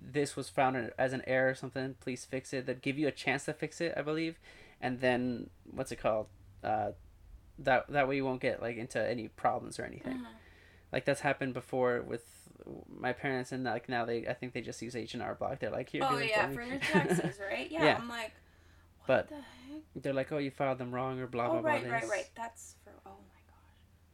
this was found as an error or something please fix it that give you a chance to fix it i believe and then what's it called uh, that that way you won't get like into any problems or anything Uh-huh. like that's happened before with my parents and like now they i think they just use h&r block they're like here Oh yeah, for their taxes, right? Yeah, Yeah. I'm like, what But the heck? they're like oh you filed them wrong or blah blah oh blah right, right, this. right. That's for. Oh my gosh.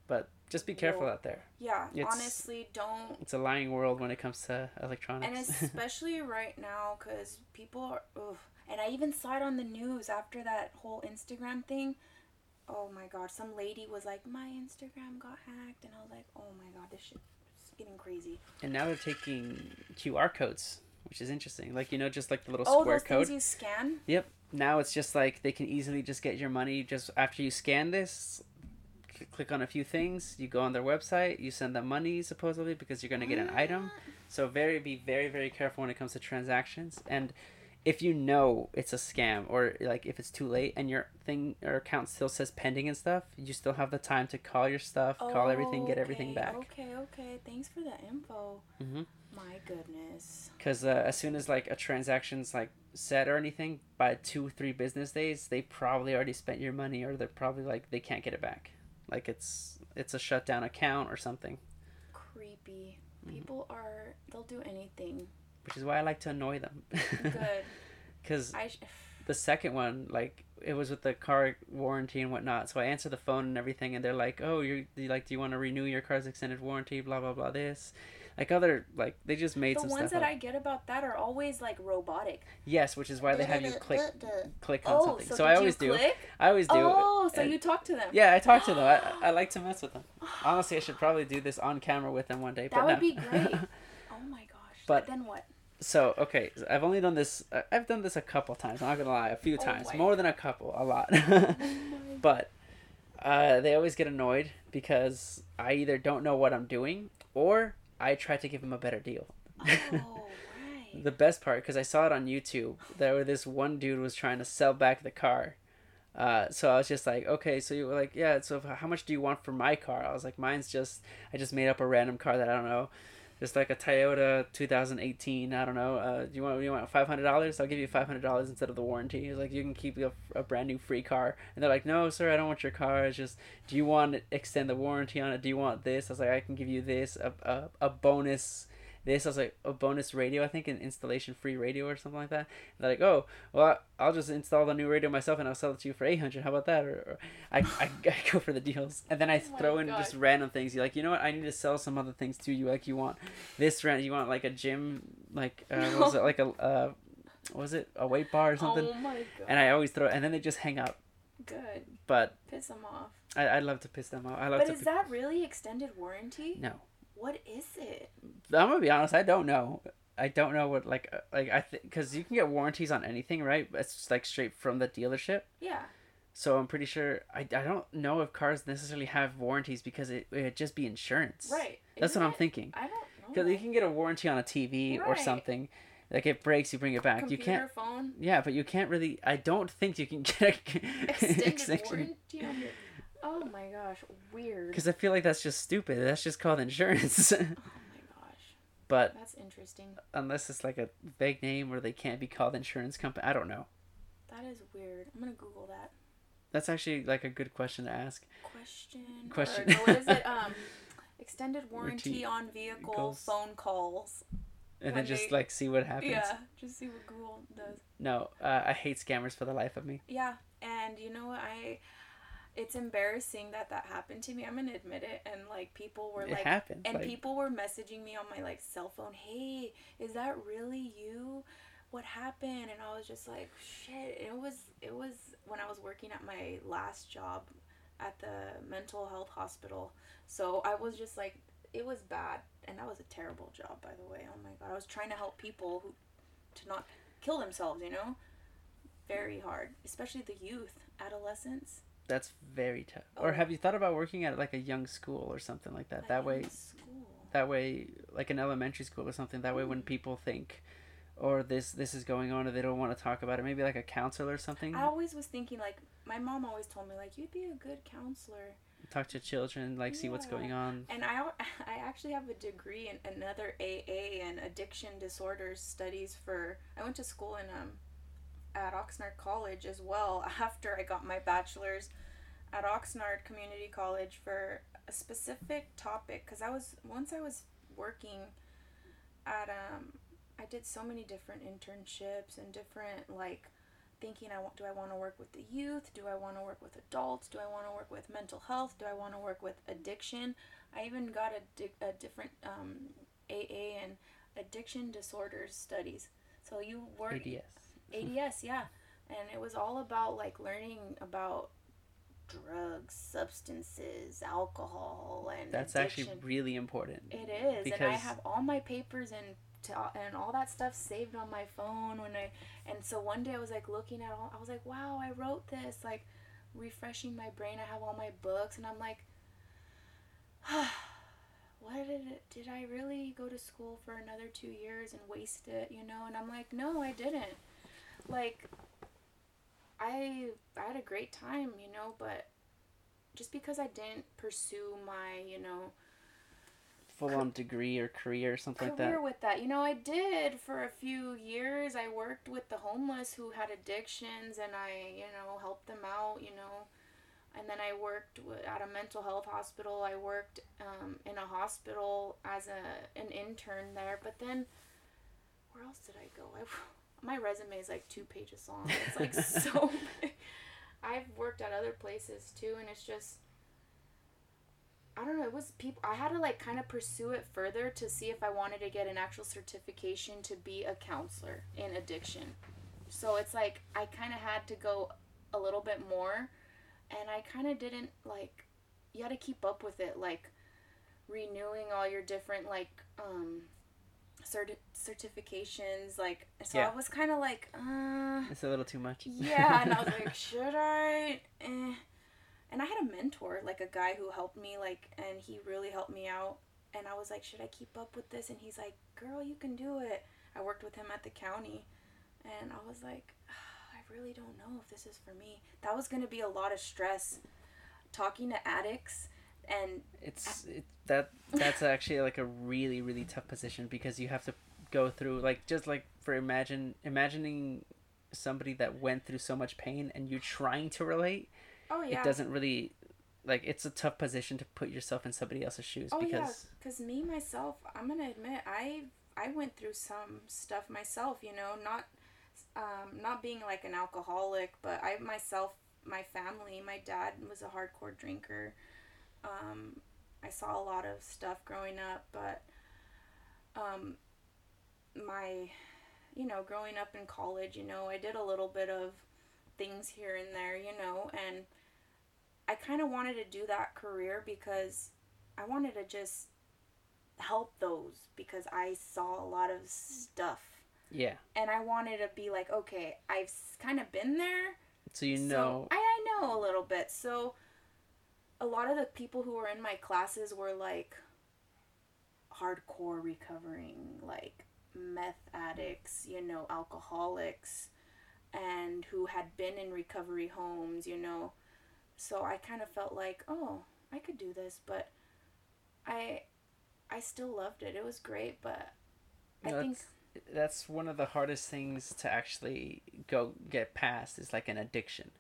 But just be careful Whoa. out there Yeah, It's- honestly, don't. it's a lying world when it comes to electronics And especially right now, because people are. Ugh. And I even saw it on the news after that whole Instagram thing. Oh my god, some lady was like, my Instagram got hacked, and I was like, oh my god, this shit is getting crazy. and now they're taking qr codes which is interesting like you know just like the little Oh, square those code things you scan. Yep. Now it's just like they can easily just get your money just after you scan this. Cl- Click on a few things. You go on their website. You send them money supposedly because you're gonna get an item. So very be very very careful when it comes to transactions. And if you know it's a scam or like if it's too late and your thing or account still says pending and stuff, you still have the time to call your stuff, call everything, get everything back. Okay, okay. Thanks for the info. Mm-hmm. My goodness. Because uh, as soon as like a transaction's like set or anything, by two three business days, they probably already spent your money, or they're probably like they can't get it back. Like it's it's a shut down account or something. Creepy. Mm-hmm. People are. They'll do anything. Which is why I like to annoy them. Good. Because I. Sh- the second one, like it was with the car warranty and whatnot. So I answer the phone and everything, and they're like, "Oh, you're you like, do you want to renew your car's extended warranty? Blah blah blah. This." Like other like they just made the ones that up. I get about that are always like robotic. Yes, which is why they have you click click on Oh, something. so, So, I always do. click? I always do. Oh, so and- you talk to them. Yeah, I talk to them. I, I like to mess with them. Honestly, I should probably do this on camera with them one day. That but would no. be great. Oh my gosh. But- then what? so okay, I've only done this. I- I've done this a couple times. I'm not gonna lie, a few Oh times, more than a couple, a lot. Oh but uh, they always get annoyed because I either don't know what I'm doing or I try to give them a better deal. Oh, right. the best part because I saw it on YouTube. There this one dude was trying to sell back the car. Uh, so I was just like, okay, so you were like, yeah. So how much do you want for my car? I was like, mine's just I just made up a random car that I don't know, just like a Toyota 2018. I don't know. Uh, do you want you want five hundred dollars? I'll give you five hundred dollars instead of the warranty. He was like, you can keep a, a brand new free car. And they're like, no, sir, I don't want your car. It's just, do you want to extend the warranty on it? Do you want this? I was like, I can give you this a a, a bonus this as like a bonus radio, I think, an installation free radio or something like that. They're like, oh, well, I'll just install the new radio myself and I'll sell it to you for eight hundred. How about that? Or, or I, I, I go for the deals, and then I Oh throw in God. just random things. You're like, you know what? I need to sell some other things to You like, you want this rent? You want like a gym, like uh, what was it like a uh, was it a weight bar or something? Oh my god. And I always throw, and then they just hang up. Good. But Piss them off. I, I love to piss them off. I love But is that really extended warranty? no. What is it? I'm gonna be honest. I don't know. I don't know what like uh, like I think because you can get warranties on anything, right? It's just like straight from the dealership. Yeah. So I'm pretty sure I, I don't know if cars necessarily have warranties because it it'd just be insurance. Right. That's Isn't what I'm thinking. I don't know. Because you can get a warranty on a TV or Right. something. Like it breaks, you bring it back. Computer, You can't. phone, Yeah, but you can't really. I don't think you can get a extended extension. warranty on your. Oh my gosh, weird. Because I feel like that's just stupid. That's just called insurance. Oh my gosh, but that's interesting. unless it's like a vague name where they can't be called insurance company, I don't know. That is weird. I'm gonna Google that That's actually like a good question to ask. question. Question. Or, no, what is it? Um, extended warranty on vehicle phone calls. And then just they- like see what happens. Yeah, just see what Google does. No, uh, I hate scammers for the life of me. Yeah, and you know what? I. It's embarrassing that that happened to me. I'm gonna admit it, and like people were It like, happens. and like, people were messaging me on my like cell phone hey is that really you? What happened? And i was just like shit. It was it was when i was working at my last job at the mental health hospital. So i was just like it was bad. And that was a terrible job by the way. Oh my god. I was trying to help people who to not kill themselves you know? Very hard. Especially the youth adolescents that's very tough. Or Oh. have you thought about working at like a young school or something like that? That way, school. that way, like an elementary school or something. That way, when people think, or this this is going on, or they don't want to talk about it, maybe like a counselor or something. I always was thinking like my mom always told me like you'd be a good counselor, talk to children, like see what's going on. And I, I actually have a degree in another AA and addiction disorders studies for. I went to school in um, at Oxnard College as well after I got my bachelor's at Oxnard Community College for a specific topic because I was once I was working at um I did so many different internships and different like thinking I want do I want to work with the youth? Do I want to work with adults? Do I want to work with mental health? Do I want to work with addiction? I even got a, di- a different um, AA and addiction disorders studies. So you work ADS. ADS, yeah. And it was all about like learning about drugs, substances, alcohol, and That's addiction. actually really important. it is, and I have all my papers and to, and all that stuff saved on my phone when I. And so one day I was like looking at all. I was like, wow, I wrote this. Like, refreshing my brain. I have all my books, and I'm like. What did it, did I really go to school for another two years and waste it, you know? And I'm like, no, I didn't like I I had a great time, you know, but just because I didn't pursue my, you know, Full on degree or career or something like career that. with that. You know, I did for a few years. I worked with the homeless who had addictions and I, you know, helped them out, you know. And then I worked at a mental health hospital. I worked um, in a hospital as a an intern there. But then, where else did I go? I, my resume is like two pages long. It's like so. big. I've worked at other places too, and it's just. I don't know. It was people. I had to like kind of pursue it further to see if I wanted to get an actual certification to be a counselor in addiction. So it's like I kind of had to go a little bit more, and I kind of didn't like. You had to keep up with it, like renewing all your different like um certi- certifications like so Yeah. i was kind of like uh It's a little too much. yeah and i was like should i eh. and i had a mentor like a guy who helped me like and he really helped me out and i was like should i keep up with this and he's like girl you can do it i worked with him at the county and i was like i really don't know if this is for me that was to be a lot of stress talking to addicts and it's it, that that's actually like a really really tough position because you have to go through like just like for imagine imagining somebody that went through so much pain and you're trying to relate oh yeah it doesn't really like it's a tough position to put yourself in somebody else's shoes Oh yeah, because because me myself, I'm gonna admit, I I went through some stuff myself. You know, not um, not being like an alcoholic, but I myself, my family, my dad was a hardcore drinker. Um, I saw a lot of stuff growing up, but um, my, you know, growing up in college, you know, I did a little bit of things here and there, you know, and I kind of wanted to do that career because I wanted to just help those because I saw a lot of stuff. yeah And I wanted to be like, okay, I've kind of been there. so you so know I, I know a little bit. So a lot of the people who were in my classes were like hardcore recovering, like meth addicts, you know, alcoholics, and who had been in recovery homes, you know. So I kind of felt like, oh, I could do this, but I I still loved it. It was great, but I think that's, that's one of the hardest things to actually go get past is like an addiction.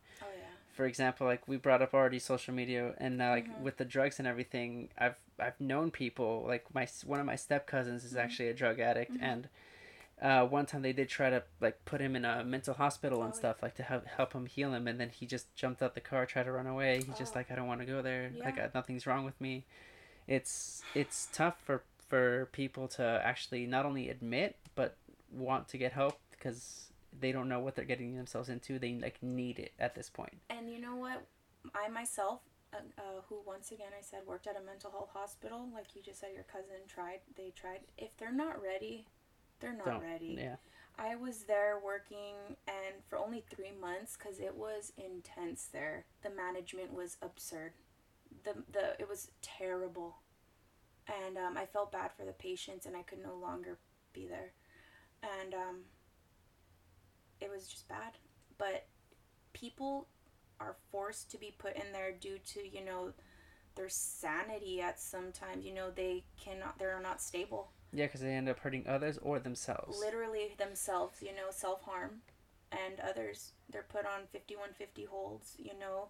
For example, like we brought up already social media, and uh, like Mhm. with the drugs and everything, I've I've known people like my one of my step cousins is Mhm. actually a drug addict, Mhm. and uh, one time they did try to like put him in a mental hospital and Oh, yeah. stuff like to help help him heal him, and then he just jumped out the car, tried to run away. He's just Oh. like, I don't want to go there. Like Yeah. uh, nothing's wrong with me. It's it's tough for for people to actually not only admit but want to get help because they don't know what they're getting themselves into. They like need it at this point. And you know what? I myself, uh, uh, who once again I said worked at a mental health hospital, like you just said, your cousin tried. They tried. If they're not ready, they're not Don't- ready. Yeah. I was there working, and for only three months, because it was intense there. The management was absurd. The the it was terrible, and um, I felt bad for the patients, and I could no longer be there, and um, it was just bad. But people are forced to be put in there due to you know their sanity at sometimes. You know, they cannot. They're not stable. Yeah, because they end up hurting others or themselves. Literally themselves. You know, self harm, and others. They're put on fifty one fifty holds. You know.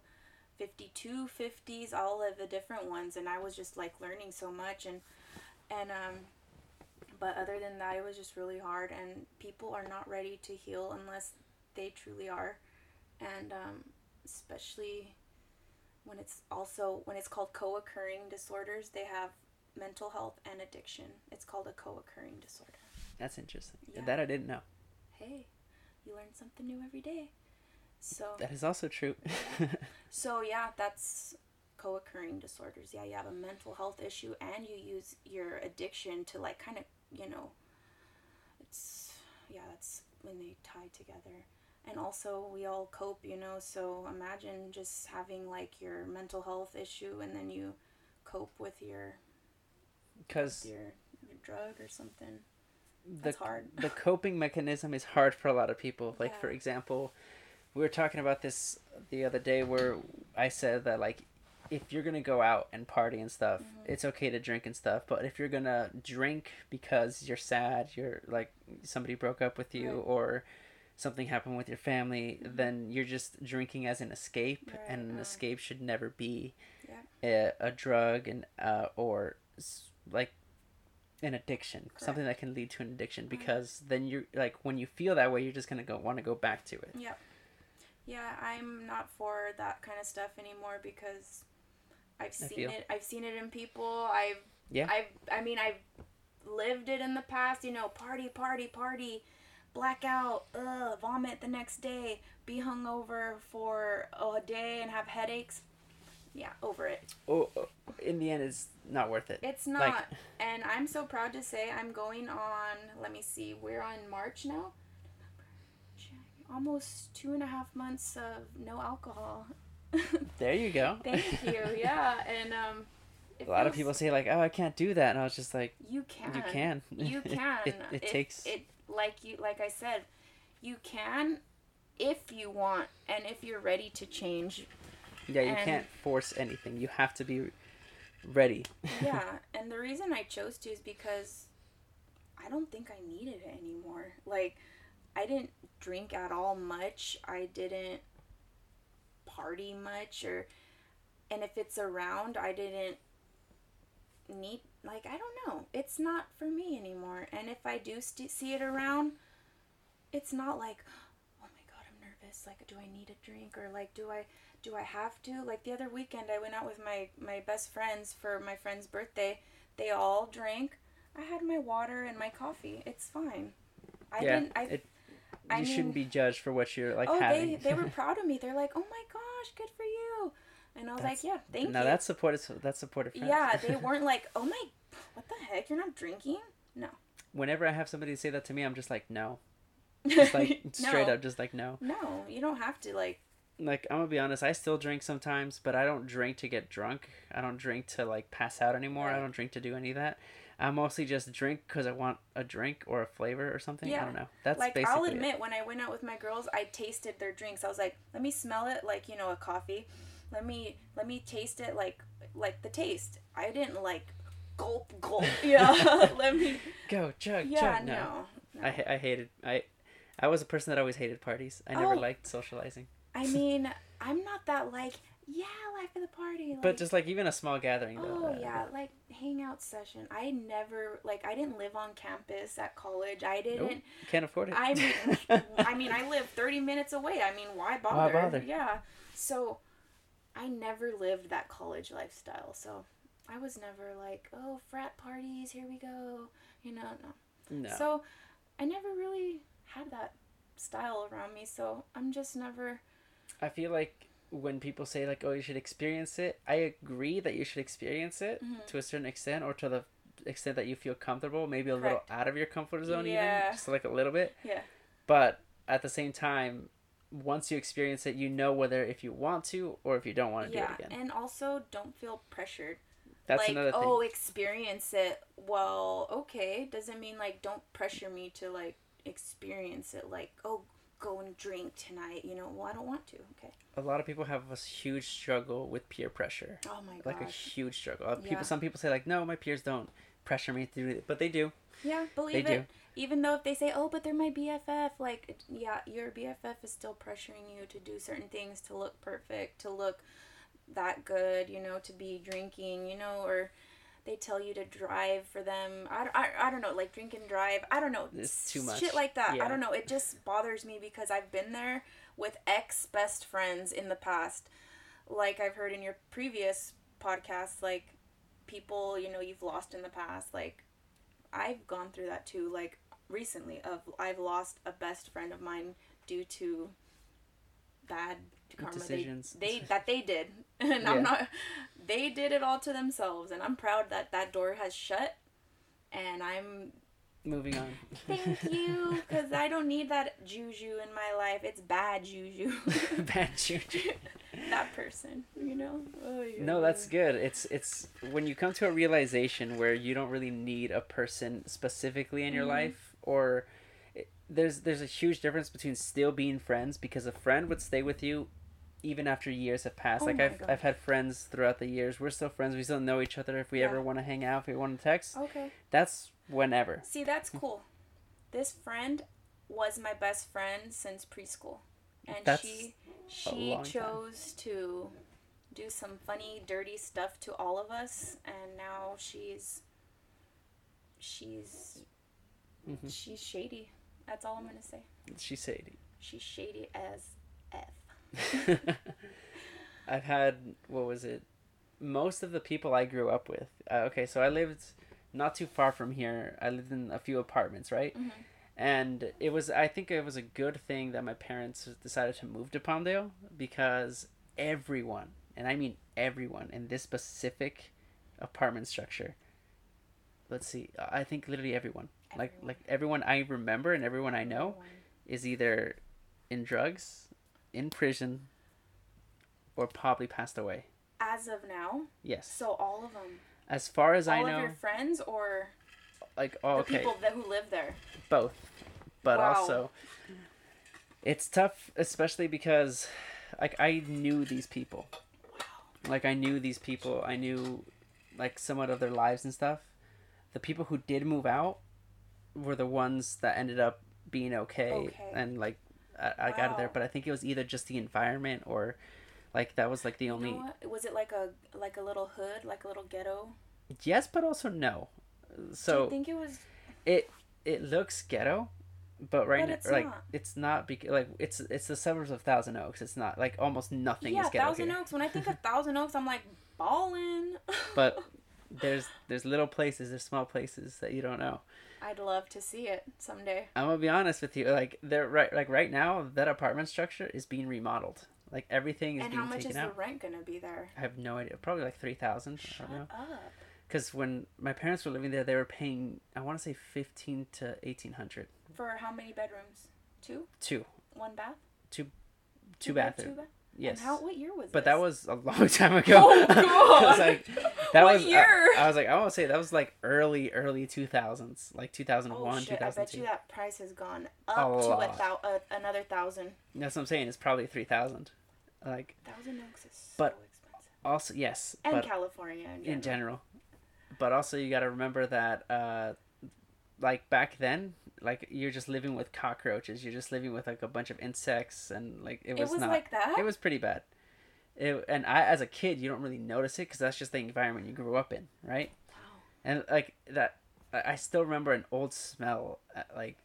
52 50s all of the different ones and i was just like learning so much and and um but other than that it was just really hard and people are not ready to heal unless they truly are. And um, especially when it's also when it's called co-occurring disorders they have mental health and addiction. It's called a co-occurring disorder. That's interesting. Yeah. that i didn't know. Hey you learn something new every day. So that is also true. So yeah that's co-occurring disorders. Yeah you have a mental health issue and you use your addiction to like kind of you know it's yeah that's when they tie together. And also we all cope you know so imagine just having like your mental health issue and then you cope with your because your, your drug or something. That's the, hard. the coping mechanism is hard for a lot of people. Like yeah. for example we were talking about this the other day where i said that like if you're gonna go out and party and stuff, mm-hmm. it's okay to drink and stuff. But if you're gonna drink because you're sad, you're like somebody broke up with you, right. or something happened with your family, mm-hmm. then you're just drinking as an escape, right. and an uh, escape should never be yeah. a, a drug and uh, or like an addiction, Correct. something that can lead to an addiction. Mm-hmm. Because then you're like when you feel that way, you're just gonna go want to go back to it. Yeah. Yeah, I'm not for that kind of stuff anymore because I've seen it. I've seen it in people. I've yeah. I've I mean I've lived it in the past. You know, party, party, party, blackout, ugh, vomit the next day, be hungover for a day and have headaches. Yeah, over it. Oh, oh, in the end, it's not worth it. It's not. Like... And I'm so proud to say I'm going on. Let me see. We're on March now. Almost two and a half months of no alcohol there you go. Thank you. Yeah, and um. A lot of people say like, "Oh, I can't do that," and I was just like, "You can. You can. You can. it, it, it takes it like you like I said, you can if you want and if you're ready to change. Yeah, you and, can't force anything. You have to be ready. yeah, and the reason I chose to is because I don't think I needed it anymore. Like I didn't drink at all much. I didn't party much or and if it's around I didn't need like I don't know. It's not for me anymore. And if I do st- see it around, it's not like oh my god, I'm nervous. Like do I need a drink or like do I do I have to? Like the other weekend I went out with my my best friends for my friend's birthday. They all drank. I had my water and my coffee. It's fine. I yeah, didn't I it, you I shouldn't be judged for what you're like oh, having. they they were proud of me. They're like, "Oh my gosh, good for you." And I was that's, like, "Yeah, thank now you." Now that's supportive. That's supportive. Friends. Yeah, they weren't like, "Oh my, what the heck? You're not drinking?" No. Whenever I have somebody say that to me, I'm just like, "No." Just like straight up, just like no. No, you don't have to like. Like I'm gonna be honest, I still drink sometimes, but I don't drink to get drunk. I don't drink to like pass out anymore. Right. I don't drink to do any of that. I mostly just drink because I want a drink or a flavor or something. Yeah. I don't know. That's like basically I'll admit it. when I went out with my girls, I tasted their drinks. I was like, let me smell it like you know a coffee. Let me let me taste it like like the taste. I didn't like gulp gulp. Yeah, let me go chug yeah, chug. No, no, no. I I hated I. I was a person that always hated parties. I never oh, liked socializing. I mean, I'm not that like yeah, life of the party. Like, but just like even a small gathering. Though, oh uh, yeah, like hangout session. I never like I didn't live on campus at college. I didn't. Nope, can't afford it. I mean, I mean, I live thirty minutes away. I mean, why bother? Why bother? Yeah. So, I never lived that college lifestyle. So, I was never like, oh, frat parties, here we go. You know, no. No. So, I never really had that style around me. So I'm just never. I feel like when people say like oh you should experience it i agree that you should experience it mm-hmm. to a certain extent or to the extent that you feel comfortable maybe a Correct. little out of your comfort zone yeah. even just like a little bit yeah but at the same time once you experience it you know whether if you want to or if you don't want to yeah. do it again and also don't feel pressured that's like, another thing. oh experience it well okay doesn't mean like don't pressure me to like experience it like oh go and drink tonight. You know, well, I don't want to. Okay. A lot of people have a huge struggle with peer pressure. Oh my god. Like a huge struggle. Uh, People, Yeah. some people say like, no, my peers don't pressure me to do it, but they do. Yeah, believe They it. Even though if they say, "Oh, but they're my BFF," like, yeah, your BFF is still pressuring you to do certain things to look perfect, to look that good, you know, to be drinking, you know, or they tell you to drive for them. I, I, I don't know, like drink and drive. I don't know. It's too much. Shit like that. Yeah. I don't know. It just bothers me because I've been there with ex best friends in the past. Like I've heard in your previous podcast, like people, you know, you've lost in the past, like I've gone through that too. Like recently, of I've lost a best friend of mine due to bad karma they- Decisions. They, that they did, and Yeah. I'm not. They did it all to themselves, and I'm proud that that door has shut. And I'm Moving on. thank you because I don't need that juju in my life. It's bad juju. Bad juju. that person, you know. Oh, yeah. No, that's good. It's it's when you come to a realization where you don't really need a person specifically in your Mhm. life, or it, there's there's a huge difference between still being friends because a friend would stay with you even after years have passed. Oh like I've. I've had friends throughout the years. We're still friends. We still know each other. If we Yeah. ever want to hang out, if we want to text, okay. that's whenever. See, that's cool. This friend was my best friend since preschool, and That's she she long time. chose to do some funny, dirty stuff to all of us, and now she's she's Mhm. she's shady. That's all I'm gonna say. She shady. She's shady as f. I've had what was it? Most of the people I grew up with. Uh, okay, so I lived not too far from here. I lived in a few apartments, right? Mhm. And it was I think it was a good thing that my parents decided to move to Palmdale because everyone, and I mean everyone in this specific apartment structure. Let's see. I think literally everyone. Like like everyone I remember and everyone I know Everyone. is either in drugs, in prison, or probably passed away. As of now, Yes. so all of them, As far as I know. all of your friends or like oh, the okay, people that who live there. both. But Wow. also it's tough especially because like I knew these people. Wow. Like I knew these people. I knew like somewhat of their lives and stuff. The people who did move out were the ones that ended up being okay, Okay. and like I, I got out of there, but I think it was either just the environment or like that was like the You only know? Was it like a like a little hood, like a little ghetto? yes, but also no. So I think it was? it it looks ghetto, but right But now, it's like not. it's not because like it's it's the suburbs of Thousand Oaks. It's not like almost nothing yeah, is ghetto Thousand here. Oaks. When I think of Thousand Oaks, I'm like ballin'. But there's there's little places, there's small places that you don't know. I'd love to see it someday. I'm gonna be honest with you, like they're right like right now that apartment structure is being remodeled. Like everything is And being how much taken is out. the rent gonna be there? I have no idea. Probably like three thousand. I Shut don't know. up. Because when my parents were living there, they were paying I want to say fifteen to eighteen hundred. For how many bedrooms? Two. Two, One bath. two bathroom. Two bath. Yes. And how? What year was? But this? that was a long time ago. Oh I god. was like, that What was I- year? I, was like, I want to say that was like early, early two thousands, like two thousand Oh one, two shit! I bet you that price has gone A up to a thou- uh, another thousand. That's what I'm saying. It's probably three thousand. Like Thousand Oaks is so But- expensive. also yes, And California in general. in general, but also you got to remember that, uh, like back then, like you're just living with cockroaches. You're just living with like a bunch of insects, and like it It was, was, not. like that. It was pretty bad. It, and I, as a kid, you don't really notice it because that's just the environment you grew up in, right? Wow. and like that i still remember an old smell uh, like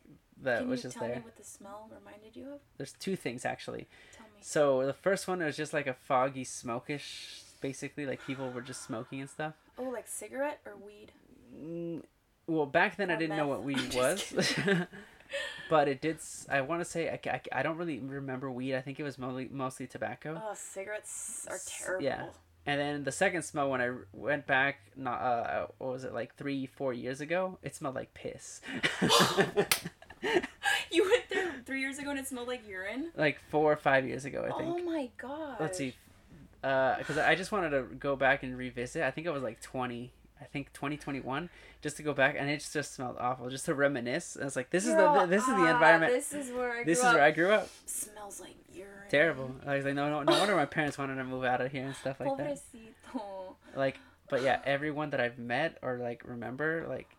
that Can was you just tell there me what the smell reminded you of? there's two things actually Tell me. so the first one was just like a foggy smokish basically like people were just smoking and stuff Oh, like cigarette or weed? mm, well back then i didn't know what weed was but it did i want to say I, I, I don't really remember weed i think it was mostly mostly tobacco Oh, cigarettes are terrible. yeah. And then the second smell, when i went back, not uh, what was it like three, four years ago? It smelled like piss. You went there three years ago and it smelled like urine. like four or five years ago, I think. Oh my god. Let's see, because I just wanted to go back and revisit. I think I was like twenty. I think 2021 just to go back and it just smelled awful just to reminisce. I was like this Girl, is the this is the ah, environment. This is where I This grew is up. where I grew up. Smells like urine. Terrible. I was like no no no wonder my parents wanted to move out of here and stuff like that. Pobrecito. Like but yeah, everyone that I've met or like remember like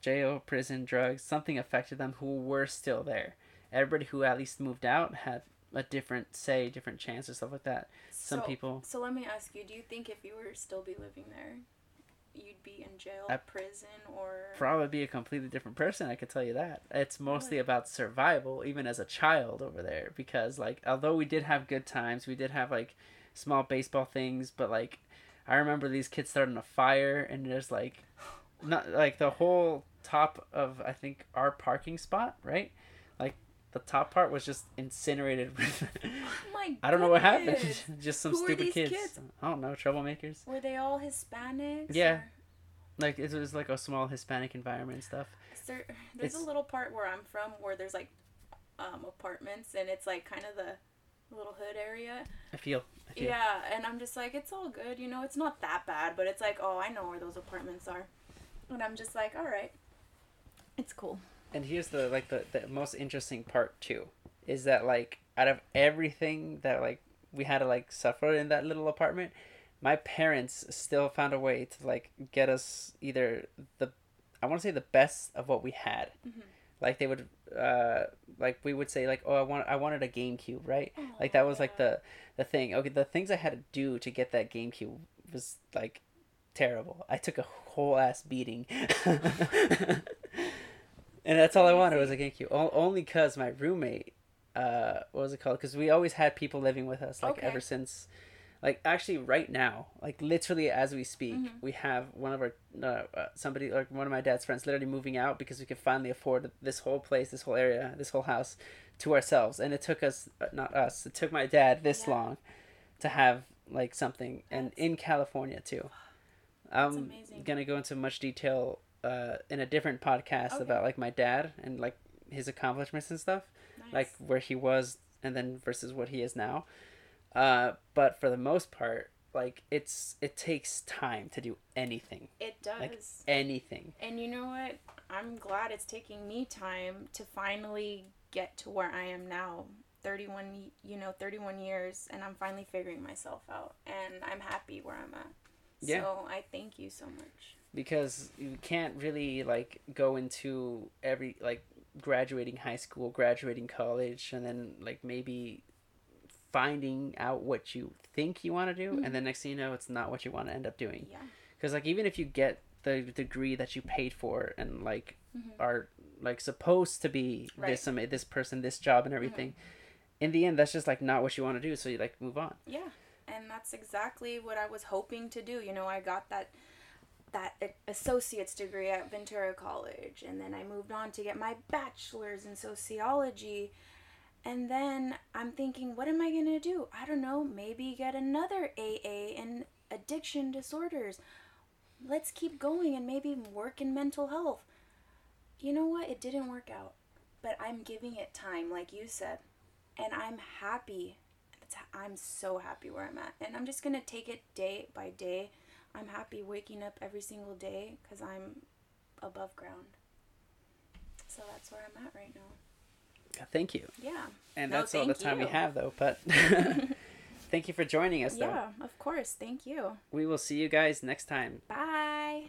jail, prison, drugs, something affected them who were still there. Everybody who at least moved out had a different say, different chance, and stuff like that. Some so, people So let me ask you: Do you think if you were still be living there, you'd be in jail, I- prison, or probably be a completely different person. I could tell you that. It's mostly about survival, even as a child over there, because like although we did have good times, we did have like small baseball things, but like I remember these kids starting a fire and there's like not like the whole top of I think our parking spot, right? Like the top part was just incinerated with Oh my I don't know what happened. just some Who are stupid these kids. kids? I don't know, troublemakers. Were they all Hispanics? Yeah. or- Like it was like a small Hispanic environment and stuff. There, there's It's- a little part where I'm from where there's like um, apartments and it's like kind of the little hood area. I feel. I feel. Yeah, and I'm just like, it's all good, you know, it's not that bad, but it's like, oh, I know where those apartments are. And I'm just like, all right, it's cool. And here's the like the, the most interesting part too, is that like out of everything that like we had to like suffer in that little apartment, my parents still found a way to like get us either the I want to say the best of what we had. Mhm. Like they would uh like we would say like oh I want I wanted a GameCube, right? Like that was like the the thing. Okay, the things I had to do to get that GameCube was like terrible. I took a whole ass beating. and that's all I wanted was a GameCube. O- only cuz my roommate uh what was it called? Cuz we always had people living with us like Okay. ever since like actually right now, like literally as we speak, Mhm. we have one of our uh, uh, somebody like one of my dad's friends literally moving out because we could finally afford this whole place, this whole area, this whole house to ourselves and it took us uh, not us it took my dad this Yeah. long to have like something and That's- in california too i'm gonna go into much detail uh, in a different podcast Okay. about like my dad and like his accomplishments and stuff Nice. like where he was and then versus what he is now uh, but for the most part like it's it takes time to do anything it does. like anything And you know what? I'm glad it's taking me time to finally get to where I am now. 31, you know, 31 years, and I'm finally figuring myself out. And I'm happy where I'm at. Yeah. So I thank you so much. Because you can't really like go into every like graduating high school graduating college and then like maybe finding out what you think you want to do Mhm. and then next thing you know it's not what you want to end up doing Yeah. because like even if you get the degree that you paid for and like Mhm. are like supposed to be Right. this um, this person this job and everything in the end that's just like not what you want to do so you like move on Yeah. And that's exactly what I was hoping to do. You know, I got that that associate's degree at Ventura College and then I moved on to get my bachelor's in sociology. And then I'm thinking, what am I going to do? I don't know, maybe get another AA in addiction disorders. Let's keep going and maybe work in mental health. You know what? It didn't work out. But I'm giving it time like you said. And I'm happy I'm so happy where I'm at. And I'm just going to take it day by day. I'm happy waking up every single day because I'm above ground. So that's where I'm at right now. thank you Yeah. and No, that's all the time we have though but thank you for joining us though Yeah, of course. Thank you. we will see you guys next time Bye.